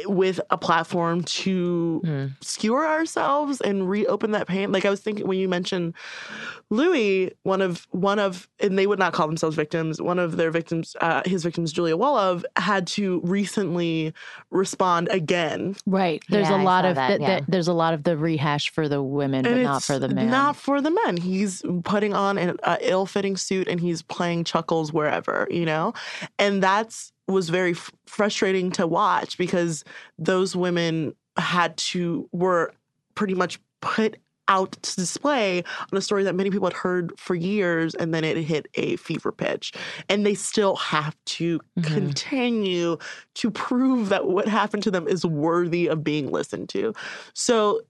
with a platform to Mm. skewer ourselves and reopen that pain. Like I was thinking when you mentioned Louis, one of one of, and they would not call themselves victims. One of their victims, uh, his victims, Julia Wolov, had to recently respond again. Right. There's Yeah, a I lot of that, th- yeah. th- there's a lot of the rehash for the women, but not for the men. Not for the men. He's putting on an uh, ill-fitting suit and he's playing chuckles wherever, you know, and that's was very f- frustrating to watch because those women had to were pretty much put out to display on a story that many people had heard for years and then it hit a fever pitch and they still have to Mhm. continue to prove that what happened to them is worthy of being listened to so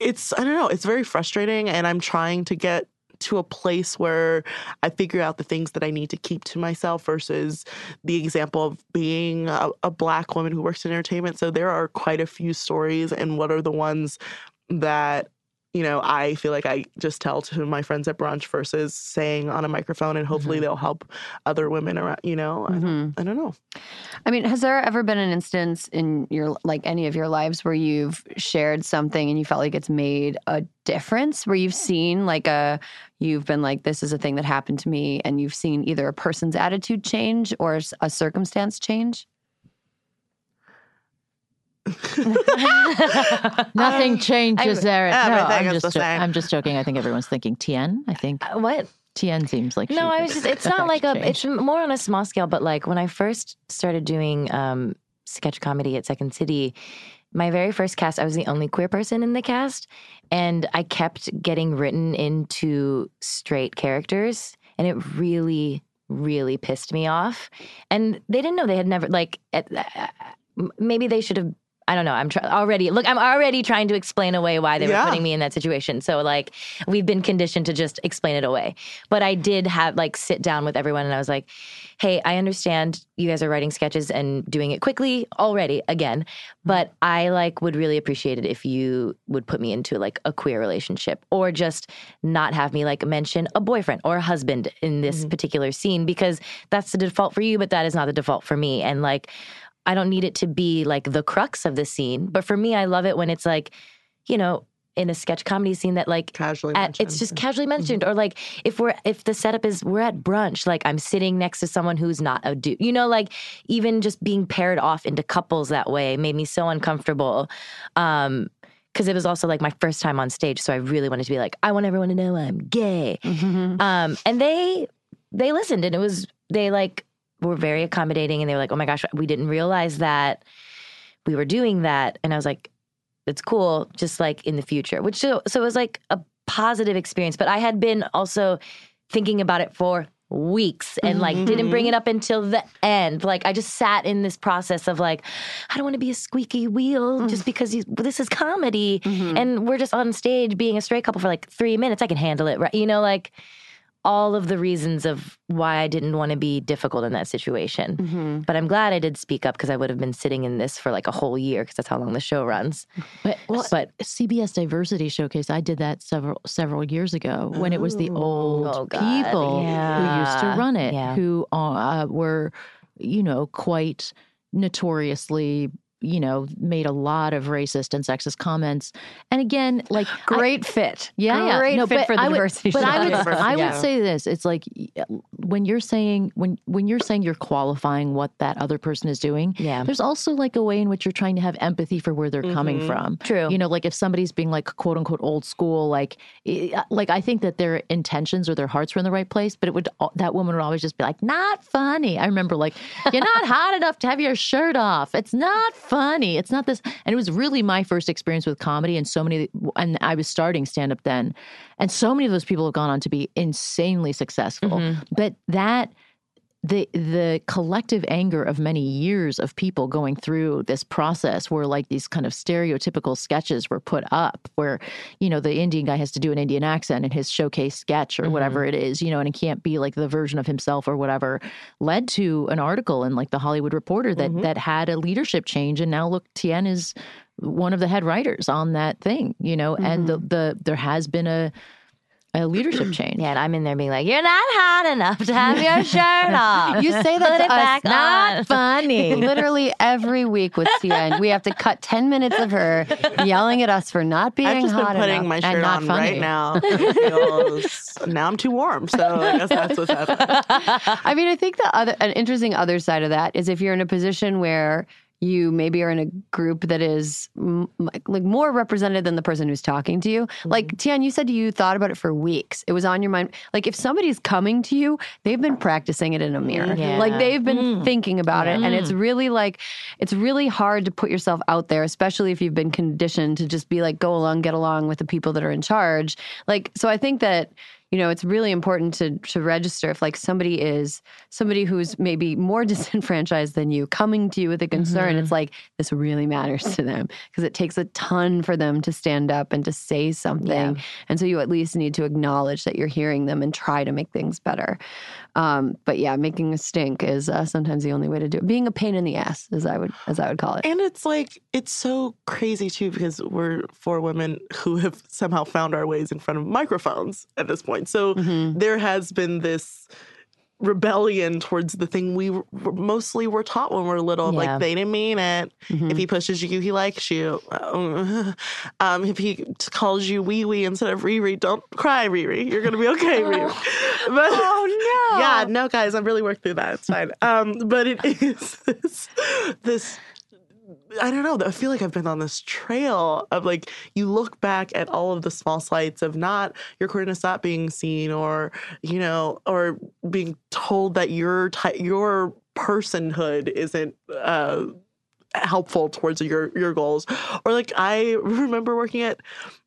it's i don't know it's very frustrating and i'm trying to get to a place where i figure out the things that i need to keep to myself versus the example of being a, a black woman who works in entertainment. So there are quite a few stories and what are the ones that you know i feel like i just tell to my friends at brunch versus saying on a microphone and hopefully mm-hmm. they'll help other women around you know I, don't, mm-hmm. I don't know I mean, has there ever been an instance in your like any of your lives where you've shared something and you felt like it's made a difference? Where you've seen like a you've been like this is a thing that happened to me and you've seen either a person's attitude change or a circumstance change? Nothing Um, changes I- there. No, I'm just, jo- I'm just joking. I think everyone's thinking Tien. I think Uh, what? Tien seems like No, I was just, it's not like a, change. it's more on a small scale, but like when I first started doing um, sketch comedy at Second City, my very first cast, I was the only queer person in the cast. And I kept getting written into straight characters. And it really, really pissed me off. And they didn't know they had never, like, at, uh, maybe they should have. I don't know. I'm try- already look. I'm already trying to explain away why they Yeah. were putting me in that situation. So like, we've been conditioned to just explain it away. But I did have like sit down with everyone, and I was like, "Hey, I understand you guys are writing sketches and doing it quickly already again, but I like would really appreciate it if you would put me into like a queer relationship or just not have me like mention a boyfriend or a husband in this mm-hmm. particular scene because that's the default for you, but that is not the default for me. And like, I don't need it to be like the crux of the scene, but for me, I love it when it's like, you know, in a sketch comedy scene that like casually at, it's just casually mentioned or like if we're if the setup is we're at brunch like i'm sitting next to someone who's not a dude you know like even just being paired off into couples that way made me so uncomfortable um because it was also like my first time on stage so i really wanted to be like i want everyone to know i'm gay. Um and they they listened and it was they like were very accommodating and they were like oh my gosh we didn't realize that we were doing that. And i was like it's cool just like in the future which so, so it was like a positive experience. But i had been also thinking about it for weeks and like didn't bring mm-hmm. it up until the end. Like i just sat in this process of like i don't want to be a squeaky wheel mm. just because you, this is comedy mm-hmm. and we're just on stage being a straight couple for like three minutes. I can handle it right? You know like all of the reasons of why I didn't want to be difficult in that situation. But I'm glad I did speak up because I would have been sitting in this for like a whole year because that's how long the show runs. But, well, But- CBS Diversity Showcase, I did that several several years ago when it was the old Oh, people who used to run it, Yeah. who uh, were, you know, quite notoriously, you know, made a lot of racist and sexist comments. And again, like I- Great fit. yeah, yeah. Great no, fit for the I would, diversity. But I would. I would Yeah. say this: it's like when you're saying when when you're saying you're qualifying what that other person is doing. Yeah. There's also like a way in which you're trying to have empathy for where they're coming Mhm. from. True. You know, like if somebody's being like quote unquote old school, like like I think that their intentions or their hearts were in the right place, but it would that woman would always just be like, not funny. I remember like, you're not hot enough to have your shirt off. It's not funny. It's not this. And it was really my first experience with comedy, and so many. And I was starting stand up then, and so many of those people have gone on to be insanely successful. Mm-hmm. But that the the collective anger of many years of people going through this process where like these kind of stereotypical sketches were put up where you know the indian guy has to do an indian accent in his showcase sketch or mm-hmm. whatever it is you know and it can't be like the version of himself or whatever led to an article in like the hollywood reporter that mm-hmm. that had a leadership change. And now look tien is one of the head writers on that thing you know and the mm-hmm. the there has been a a leadership change. Yeah, and I'm in there being like, "You're not hot enough to have your shirt off." You say that Put to it us, back not on. funny. Literally every week with Tien, we have to cut ten minutes of her yelling at us for not being I've just been hot putting enough. my and shirt not on funny. right now. feels- now I'm too warm, so I guess that's what's happening. I mean, I think the other an interesting other side of that is if you're in a position where you maybe are in a group that is m- like, like more represented than the person who's talking to you. Mm-hmm. Like Tien, you said you thought about it for weeks. It was on your mind. Like if somebody's coming to you, they've been practicing it in a mirror. Mm-hmm. Yeah. Like they've been Mm. thinking about it, and it's mm. really like it's really hard to put yourself out there, especially if you've been conditioned to just be like go along, get along with the people that are in charge. Like so, I think that you know it's really important to to register if like somebody is somebody who's maybe more disenfranchised than you coming to you with a concern it's mm-hmm. like this really matters to them because it takes a ton for them to stand up and to say something. And so you at least need to acknowledge that you're hearing them and try to make things better um, but yeah making a stink is uh, sometimes the only way to do it being a pain in the ass as i would as i would call it And it's like it's so crazy too because we're four women who have somehow found our ways in front of microphones at this point. So Mm-hmm. there has been this rebellion towards the thing we were, mostly were taught when we are little. Yeah. Like they didn't mean it. Mm-hmm. If he pushes you, he likes you. Um, if he calls you wee wee instead of Riri, don't cry, Riri. You're gonna be okay, Riri. But, Oh no! yeah, no, guys, I've really worked through that. It's fine. Um, but it is this, this. I don't know. I feel like I've been on this trail of like you look back at all of the small slights of not your queerness not being seen, or you know, or being told that your your personhood isn't. Uh, helpful towards your your goals or like i remember working at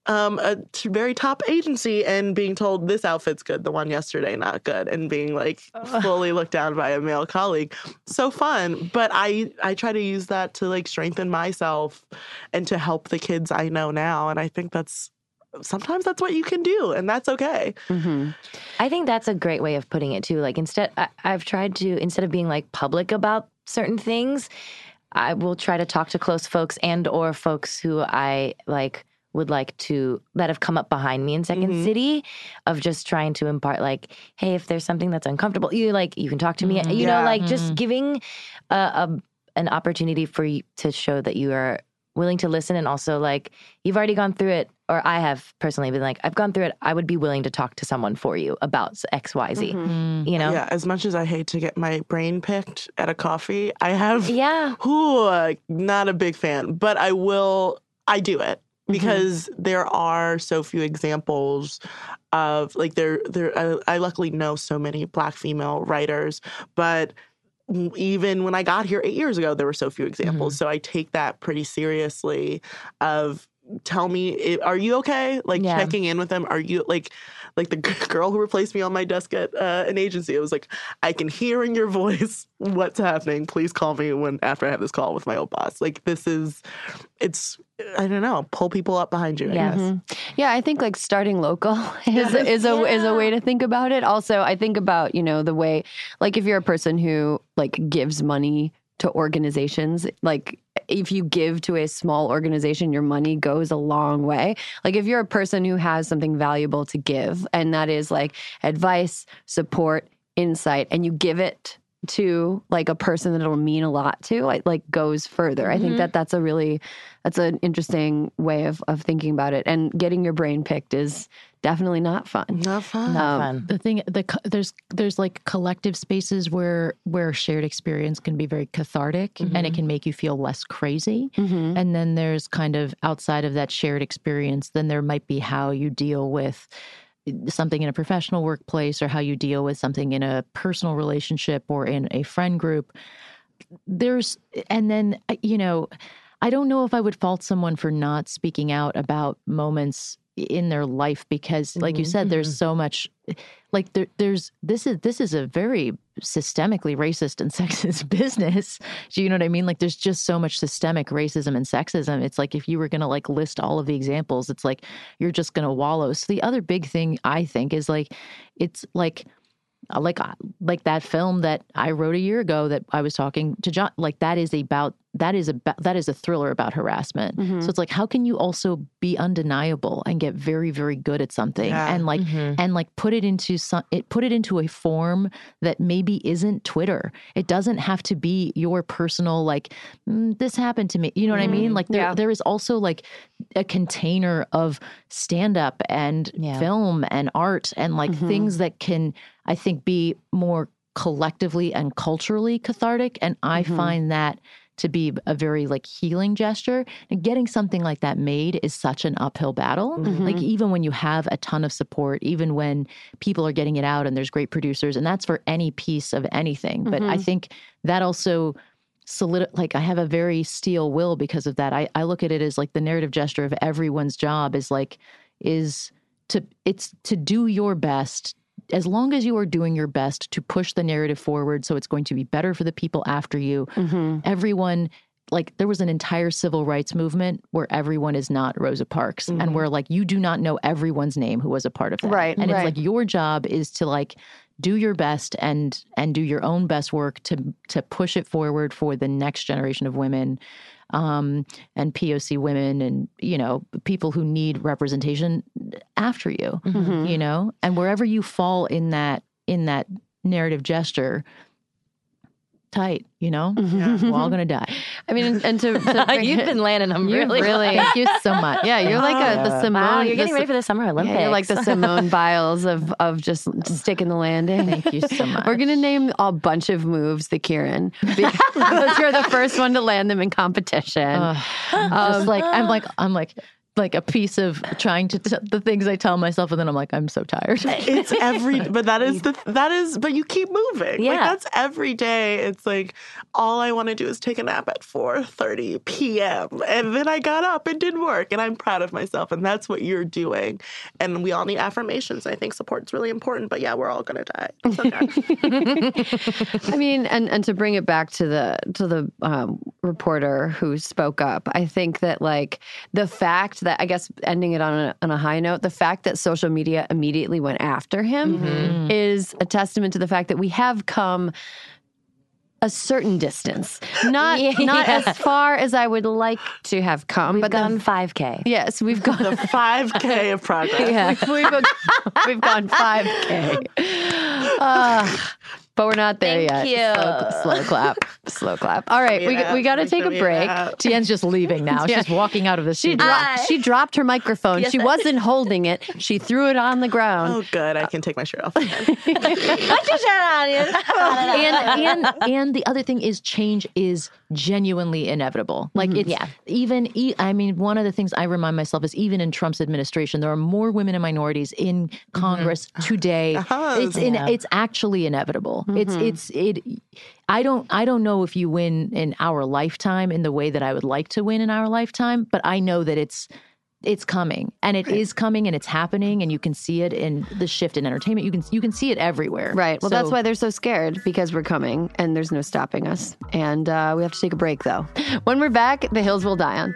um a t- very top agency and being told this outfit's good the one yesterday not good and being like fully looked down by a male colleague so fun but i i try to use that to like strengthen myself and to help the kids i know now and i think that's sometimes that's what you can do and that's okay mm-hmm. I think that's a great way of putting it too. Like instead, I, I've tried to instead of being like public about certain things, I will try to talk to close folks and or folks who I like would like to that have come up behind me in 2nd Mhm. City of just trying to impart like, hey, if there's something that's uncomfortable, you like you can talk to me. Mhm. You Yeah. know, like just giving a, a an opportunity for you to show that you are willing to listen and also like you've already gone through it or I have personally been like I've gone through it I would be willing to talk to someone for you about XYZ Mm-hmm. you know yeah as much as i hate to get my brain picked at a coffee i have yeah Ooh, uh, not a big fan, but I will. I do it Mm-hmm. because there are so few examples of like there. There, I, I luckily know so many Black female writers, but even when I got here eight years ago, there were so few examples. Mm-hmm. So I take that pretty seriously. Of tell me, are you okay? Like Yeah. checking in with them. Are you like like the g- girl who replaced me on my desk at uh, an agency? It was like I can hear in your voice what's happening. Please call me when after I have this call with my old boss. Like this is, it's I don't know, pull people up behind you. I Yeah. guess. Mhm. Yeah, I think like starting local is is a is a way to think about it. Also, I think about you know the way like if you're a person who like gives money to organizations, like if you give to a small organization, your money goes a long way. Like if you're a person who has something valuable to give, and that is like advice, support, insight, and you give it to like a person that it'll mean a lot to like like goes further i think Mhm. that that's a really that's an interesting way of of thinking about it and getting your brain picked is definitely not fun Not fun. not Um, fun the thing the there's there's like collective spaces where where shared experience can be very cathartic and it can make you feel less crazy Mhm. and then there's kind of outside of that shared experience then there might be how you deal with something in a professional workplace or how you deal with something in a personal relationship or in a friend group. There's and then uh, you know i don't know if i would fault someone for not speaking out about moments in their life because like you said there's mm-hmm. so much eh, like there, there's this is this is a very systemically racist and sexist business. Do you know what i mean? Like there's just so much systemic racism and sexism. It's like if you were going to like list all of the examples it's like you're just going to wallow. So the other big thing i think is like it's like uh, like uh, like that film that I wrote a year ago that I was talking to John like that is about that is a that is a thriller about harassment. Mhm. So it's like how can you also be undeniable and get very very good at something Yeah. and like Mhm. and like put it into some it put it into a form that maybe isn't Twitter. It doesn't have to be your personal like "Mm, this happened to me. You know what I mean? Like there yeah. there is also like a container of stand up and Yeah. film and art and like Mhm. things that can I think be more collectively and culturally cathartic and I Mhm. find that to be a very like healing gesture and getting something like that made is such an uphill battle Mhm. like even when you have a ton of support even when people are getting it out and there's great producers and that's for any piece of anything but i Mhm. think that also solid like i have a very steel will because of that I, I look at it as like the narrative gesture of everyone's job is like is to it's to do your best as long as you are doing your best to push the narrative forward so it's going to be better for the people after you Mhm. everyone like there was an entire civil rights movement where everyone is not Rosa Parks Mhm. and where like you do not know everyone's name who was a part of that. Right, And right. it's like your job is to like do your best and and do your own best work to to push it forward for the next generation of women um and POC women and you know people who need representation after you Mhm. you know and wherever you fall in that in that narrative gesture tight you know mm-hmm. we're all mm-hmm. gonna die I mean, and, and to, to You've it- been landing them you really. really, thank you so much yeah, you're like a, the Simone. Wow, you're the getting ready for the Summer Olympics. Yeah, you're like the Simone Biles of of just sticking the landing. Thank you so much. We're gonna name a bunch of moves the Kiran because you're the first one to land them in competition. Ugh, I'm just like I'm like I'm like like a piece of trying to t- the things I tell myself, and then I'm like I'm so tired. it's every but that is the that is but you keep moving. Yeah. like that's every day. It's like all i want to do is take a nap at 4.30 p.m and then i got up and did work and i'm proud of myself and that's what you're doing. And we all need affirmations i think support's really important but yeah we're all gonna die. It's okay. I mean, and and to bring it back to the to the um, reporter who spoke up, I think that like the fact that I guess ending it on a, on a high note, the fact that social media immediately went after him Mm-hmm. is a testament to the fact that we have come a certain distance, not Yeah. not as far as I would like to have come, We've but the- gone 5K. yes, we've gone. the 5k of progress Yeah, we've, we've gone 5K. Uh, but we're not there Thank yet. you. Slow, slow clap. Slow clap. All right, we, we got to take a break. Tien's just leaving now. Yeah. She's walking out of the She, studio. dro- she dropped her microphone. Yes, she wasn't holding it. She threw it on the ground. oh good i can take my shirt off. Put your shirt on. and and and the other thing is change is genuinely inevitable. Like mm-hmm. it's Yeah. even e- I mean one of the things I remind myself is even in Trump's administration there are more women and minorities in mm-hmm. Congress today. Uh-huh. It's in, Yeah. it's actually inevitable. It's mm-hmm. it's it I don't I don't know if you win in our lifetime in the way that I would like to win in our lifetime, but I know that it's it's coming and it is coming and it's happening and you can see it in the shift in entertainment. You can you can see it everywhere. Right. Well, that's why they're so scared because we're coming and there's no stopping us. And uh, we have to take a break, though. When we're back, the hills will die on.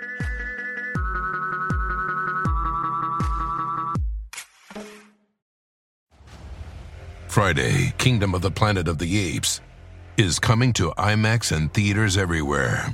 Friday, Kingdom of the Planet of the Apes is coming to IMAX and theaters everywhere.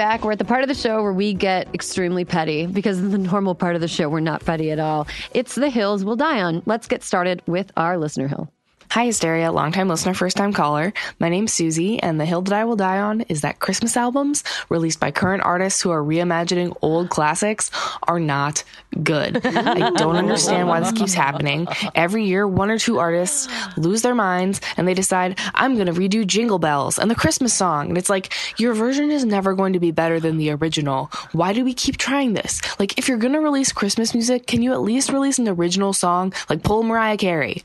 Back. We're at the part of the show where we get extremely petty because in the normal part of the show, we're not petty at all. It's the hills we'll die on. Let's get started with our listener hill. Hi, Hysteria, longtime listener, first time caller. My name's Susie, and the hill that I will die on is that Christmas albums released by current artists who are reimagining old classics are not good. I don't understand why this keeps happening. Every year, one or two artists lose their minds and they decide, I'm going to redo Jingle Bells and the Christmas song. And it's like, your version is never going to be better than the original. Why do we keep trying this? Like, if you're going to release Christmas music, can you at least release an original song? Like, pull Mariah Carey.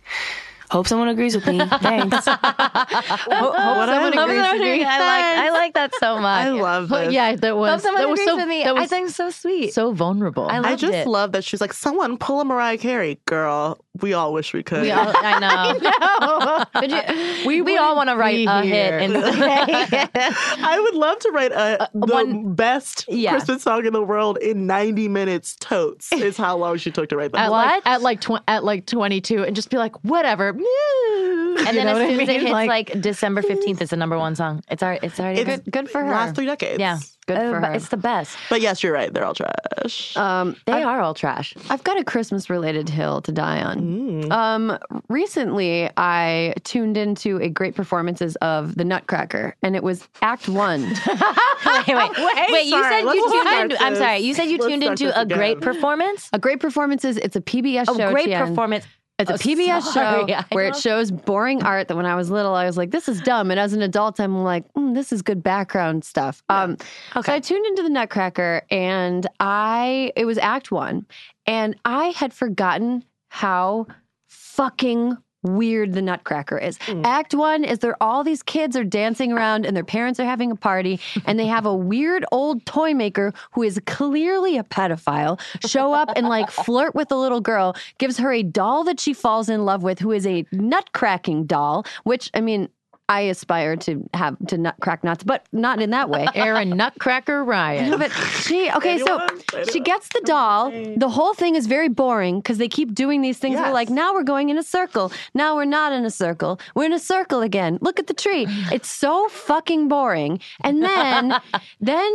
Hope someone agrees with me. Thanks. Hope someone agrees with me. I like I like that so much. I love But yeah, that was Hope someone that was agrees so with me. that I was think so sweet. so vulnerable. I I just it. love that she's like, someone pull a Mariah Carey. Girl, we all wish we could. We all, I know. But you- we we all want to write a here. hit and I would love to write a the one- best Yeah. Christmas song in the world in 90 minutes totes is how long she took to write that. at What? like at like tw- at like 22 and just be like whatever and You then as what I soon as it hits Like- like, December fifteenth, it's the number one song. It's our it's already It's Good, good for her. last three decades. yeah. Good Uh, for her. It's the best. But yes, you're right. They're all trash. Um, They are all trash. I've got a Christmas related hill to die on. Mm. Um, recently, I tuned into a great performances of The Nutcracker, and it was Act One. wait, wait, wait. you said let's you tuned start into. I'm sorry. You said you Let's tuned into this a great performance. a great performances. It's a PBS A show. great Tien. performance. It's a Oh, PBS sorry, show where it shows boring art that when I was little, I was like, this is dumb. And as an adult, I'm like, mm, this is good background stuff. Um, So I tuned into the Nutcracker and I, it was act one. And I had forgotten how fucking weird the Nutcracker is. Mm. Act one is there all these kids are dancing around and their parents are having a party and they have a weird old toy maker who is clearly a pedophile show up and like flirt with a little girl, gives her a doll that she falls in love with who is a nutcracking doll, which I mean I aspire to have to nut crack nuts, but not in that way. Erin Nutcracker Ryan. No, but she okay. So Anyone? she gets the doll. The whole thing is very boring because they keep doing these things. We're Yes. like, now we're going in a circle. Now we're not in a circle. We're in a circle again. Look at the tree. It's so fucking boring. And then, then.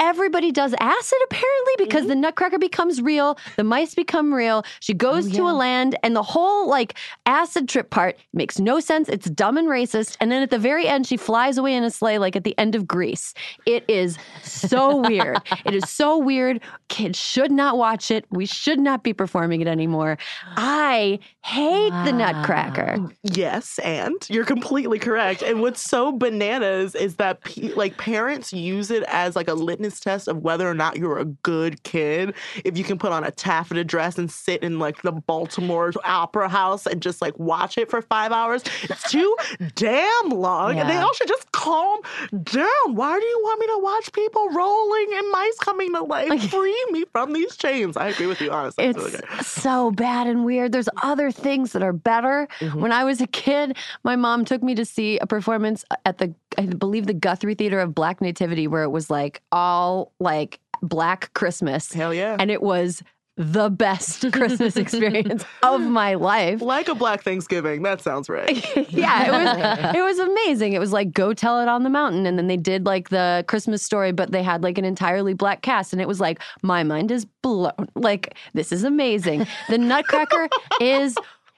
Everybody does acid apparently because the mm-hmm. Nutcracker becomes real, the mice become real. She goes oh, to a land, and the whole like acid trip part makes no sense. It's dumb and racist. And then at the very end, she flies away in a sleigh, like at the end of Grease. It is so weird. It is so weird. Kids should not watch it. We should not be performing it anymore. I hate the Nutcracker. Yes, and you're completely correct. And what's so bananas is that pe- like parents use it as like a litmus test of whether or not you're a good kid. If you can put on a taffeta dress and sit in like the Baltimore Opera House and just like watch it for five hours, it's too damn long. And they all should just calm down. Why do you want me to watch people rolling and mice coming to life? like free me from these chains? I agree with you, honestly. It's really so bad and weird. There's other things that are better. Mm-hmm. When I was a kid, my mom took me to see a performance at the, I believe, the Guthrie Theater of Black Nativity, where it was like all like Black Christmas. Hell yeah. And it was the best Christmas experience of my life. Like a Black Thanksgiving. That sounds right. yeah, it was it was amazing. It was like go tell it on the mountain, and then they did like the Christmas story, but they had like an entirely black cast, and it was like my mind is blown. Like this is amazing. The Nutcracker is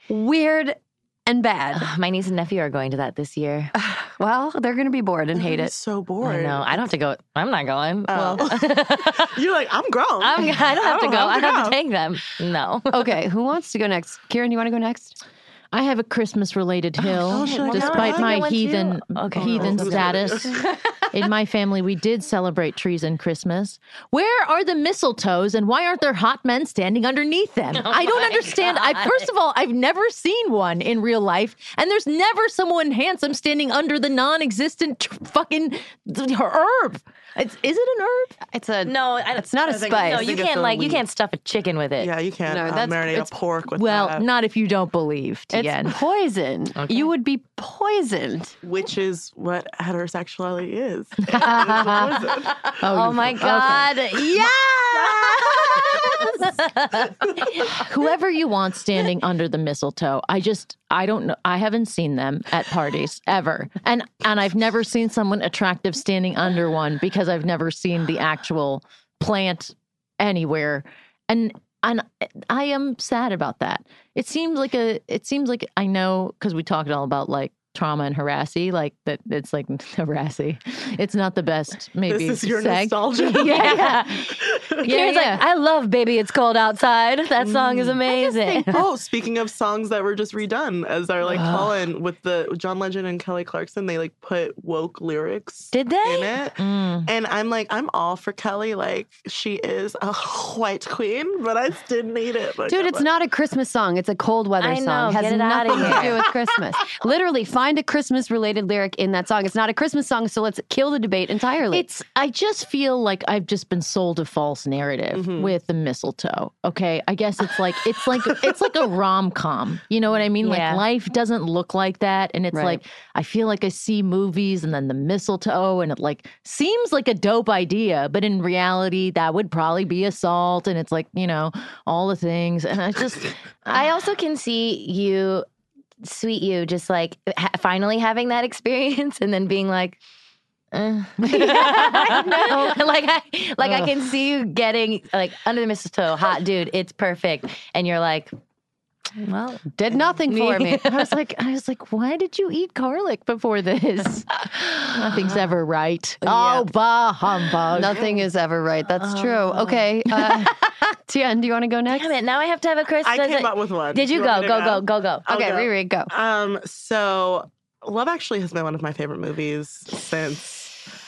weird and bad. My niece and nephew are going to that this year. Well, they're gonna be bored and hate it. so I boring. know. I don't have to go. I'm not going. Oh. Well, You're like, I'm grown. I'm, I don't have to don't go. I have to have go. to take them. No. Okay, who wants to go next? Kiran, you want to go next? I have a Christmas related hill, oh, despite my heathen Okay. heathen Oh, status. In my family, we did celebrate trees and Christmas. Where are the mistletoes, and why aren't there hot men standing underneath them? I don't understand. I first of all, I've never seen one in real life, and there's never someone handsome standing under the non-existent tr- fucking herb. It's, is it an herb? It's a No, I, It's not a think- spice. No, you can't a like you can't stuff a chicken with it. Yeah, you can't No, uh, that's- marinate it's- a pork with Well, that, not if you don't believe, it's Tien. poison. You would be poisoned. which is what heterosexuality is. It's a poison. Oh, you- my okay. god. whoever you want standing under the mistletoe i just i don't know i haven't seen them at parties ever. And and i've never seen someone attractive standing under one because i've never seen the actual plant anywhere. And and i am sad about that. It seems like a it seems like i know because we talked all about like trauma and harassy like that it's like harassy it's not the best maybe This is your seg. nostalgia. yeah Karen's yeah, like. I love Baby It's Cold Outside. That song is amazing. oh, speaking of songs that were just redone as our like call-in with the John Legend and Kelly Clarkson, they like put woke lyrics Did they? in it. Mm. And I'm like, I'm all for Kelly. Like she is a white queen, but I didn't need it. But Dude, it's not a Christmas song. It's a cold weather I know. song. It has it nothing to do with Christmas. Literally, find a Christmas related lyric in that song. It's not a Christmas song, so let's kill the debate entirely. It's I just feel like I've just been sold a false narrative Mm-hmm. with the mistletoe. Okay. I guess it's like it's like it's like a rom com. You know what I mean? Yeah. Like life doesn't look like that. And it's Right. like I feel like I see movies and then the mistletoe and it like seems like a dope idea, but in reality that would probably be assault and it's like, you know, all the things. And I just I also can see you, sweet you, just like ha- finally having that experience and then being like, uh. I know. like I like I can see you getting like under the mistletoe, hot dude, it's perfect, and you're like, well, Did nothing for me. I was like, I was like, why did you eat garlic before this? Nothing's ever right. Oh, bah humbug. Nothing is ever right. That's true. Okay. Uh, Tien, do you want to go next? damn it! Now I have to have a Chris. I came it- up with one. Did you, You go? want me to Go go? go go go. I'll Okay, go. Rheeqrheeq, go. Um, so Love Actually has been one of my favorite movies since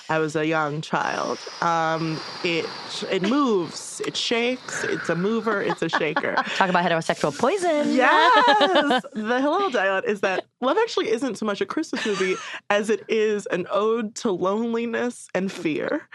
I was a young child. Um, it it moves, it shakes, it's a mover, it's a shaker. Talk about heterosexual poison. Yes. the die on is that Love Actually isn't so much a Christmas movie as it is an ode to loneliness and fear.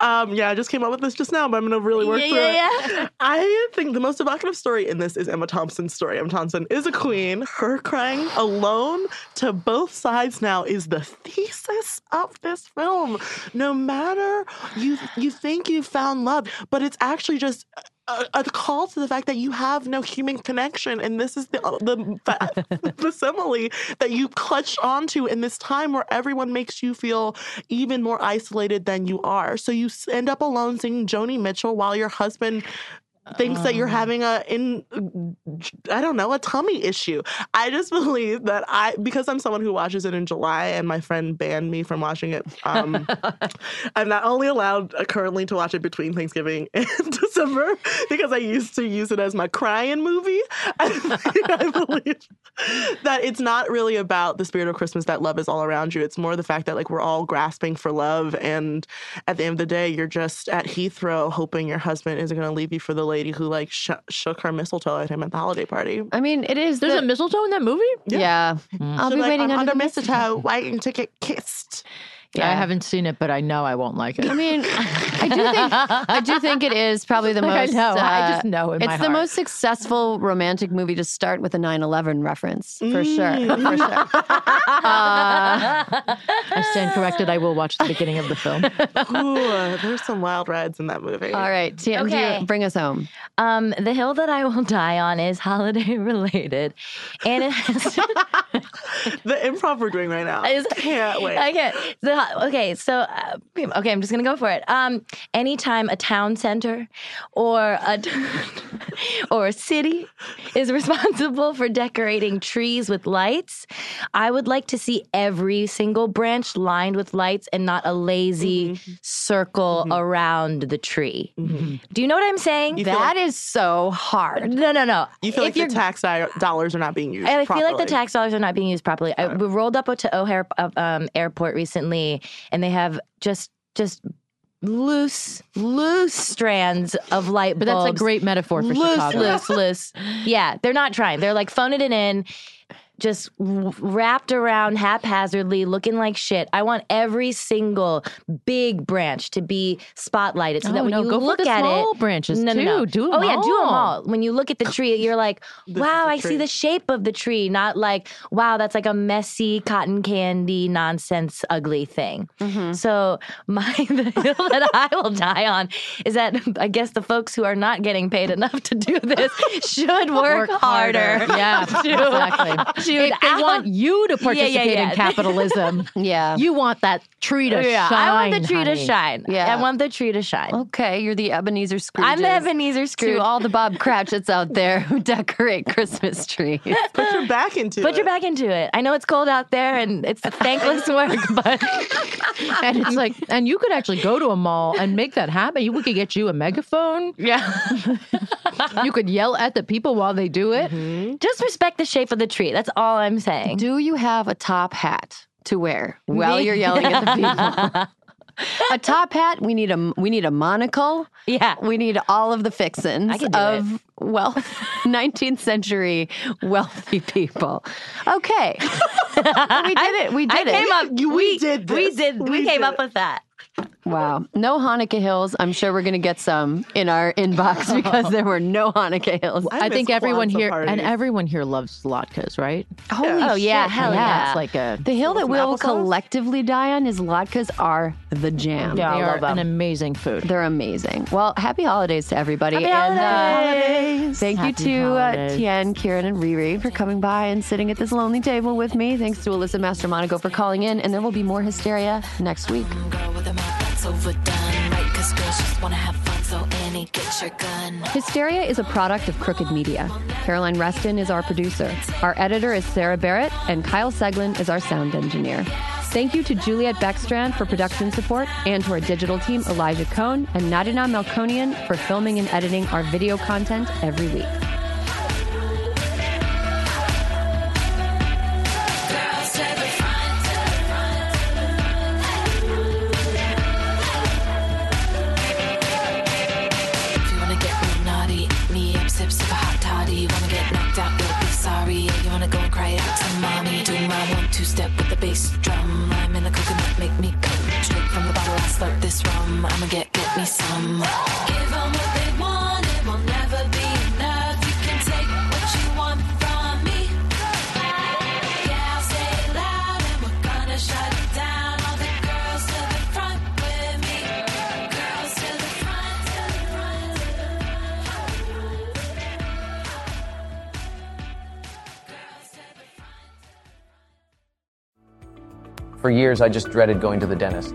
Um, yeah, I just came up with this just now, but I'm gonna really work Yeah, through yeah, it. yeah. I think the most evocative story in this is Emma Thompson's story. Emma Thompson is a queen. Her crying alone to both sides now is the thesis of this film. No matter you you think you found love, but it's actually just a, a call to the fact that you have no human connection, and this is the uh, the, the simile that you clutch onto in this time where everyone makes you feel even more isolated than you are. So you end up alone singing Joni Mitchell while your husband thinks that you're having a in I don't know a tummy issue. I just believe that I because I'm someone who watches it in July and my friend banned me from watching it. Um, I'm not only allowed uh, currently to watch it between Thanksgiving and December because I used to use it as my crying movie. I believe that it's not really about the spirit of Christmas that love is all around you. It's more the fact that like we're all grasping for love and at the end of the day you're just at Heathrow hoping your husband isn't going to leave you for the lady who like sh- shook her mistletoe at him at the holiday party. I mean, it is. There's the- a mistletoe in that movie? Yeah. I'll So, be like, waiting I'm under under the mistletoe waiting to get kissed. I haven't seen it, but I know I won't like it. I mean, I do think I do think it is probably the I most. know. I uh, just know in it's my the heart. most successful romantic movie to start with a 9/11 reference for sure. Mm. For sure. Uh, I stand corrected. I will watch the beginning of the film. Ooh, there's some wild rides in that movie. all right, Tien, Okay. bring us home. Um, the hill that I will die on is holiday related, and it has The improv we're doing right now. Is- can't wait. I can't. The, okay, so uh, okay, I'm just gonna go for it. Um, anytime a town center or a or a city is responsible for decorating trees with lights, I would like to see every single branch lined with lights and not a lazy circle around the tree. Do you know what I'm saying? You That like- is so hard. no, no, no. You feel If like the tax di- dollars are not being used. I feel like the tax dollars are not being used properly. I, we rolled up to O'Hare uh, um, Airport recently, and they have just just loose loose strands of light bulbs. But that's a great metaphor for loose, Chicago. loose, loose. Yeah, they're not trying. They're like phoning it in. Just wrapped around haphazardly, looking like shit. I want every single big branch to be spotlighted, so that Oh, when no, you go for look the at small it, branches, no, no, no. too. Do 'em oh yeah, do them all. all. When you look at the tree, you're like, wow, I a I see the shape of the tree, not like, wow, that's like a messy cotton candy nonsense ugly thing. Mm-hmm. So my the hill that I will die on is that I guess the folks who are not getting paid enough to do this should work, harder. Yeah, exactly. To if they out- want you to participate yeah, yeah. in capitalism, Yeah. you want that tree to yeah, shine. I want the tree to shine. Yeah. I want the tree to shine. Okay, you're the Ebenezer Scrooge. I'm the Ebenezer Scrooge. To all the Bob Cratchits out there who decorate Christmas trees. Put your back into Put it. Put your back into it. I know it's cold out there and it's thankless work, but And it's like, and you could actually go to a mall and make that happen. You we could get you a megaphone. yeah. You could yell at the people while they do it. Mm-hmm. Just respect the shape of the tree. That's all I'm saying. Do you have a top hat to wear while you're yelling at the people? a top hat. We need a we need a monocle. Yeah. We need all of the fixins I can do of well 19th century wealthy people. Okay. we did it. We did I it. came up. You- we we did We did. We, We came did up it. with that. Wow. No Hanukkah hills. I'm sure we're going to get some in our inbox because there were no Hanukkah hills. I I, think everyone Kwanzaa here and everyone here loves latkes, right? Holy Oh, yeah, shit, hell yeah. It's like a The hill that we'll collectively die on is latkes are the jam. Yeah. I they love are them. an amazing food. They're amazing. Well, happy holidays to everybody. Happy and holidays. Uh, thank Happy you to uh. Tien, Kiran, and Rheeqrheeq for coming by and sitting at this lonely table with me. Thanks to Alyssa Mastromonaco for calling in. And there will be more hysteria next week. Overdone. Right, cause girls just wanna have fun, so Annie, get your gun. Hysteria is a product of Crooked Media. Caroline Reston is our producer. Our editor is Sarah Barrett, and Kyle Seglin is our sound engineer. Thank you to Juliet Beckstrand for production support, and to our digital team, Elijah Cohn and Nadina Melkonian for filming and editing our video content every week. This rum. I'ma get, get me some. Give 'em what they want, it will never be enough. You can take what you want from me. Yeah, I'll say it loud, and we're gonna shut it down. All the girls to the front with me. Girls to the front, to the front, to the For years, I just dreaded going to the dentist.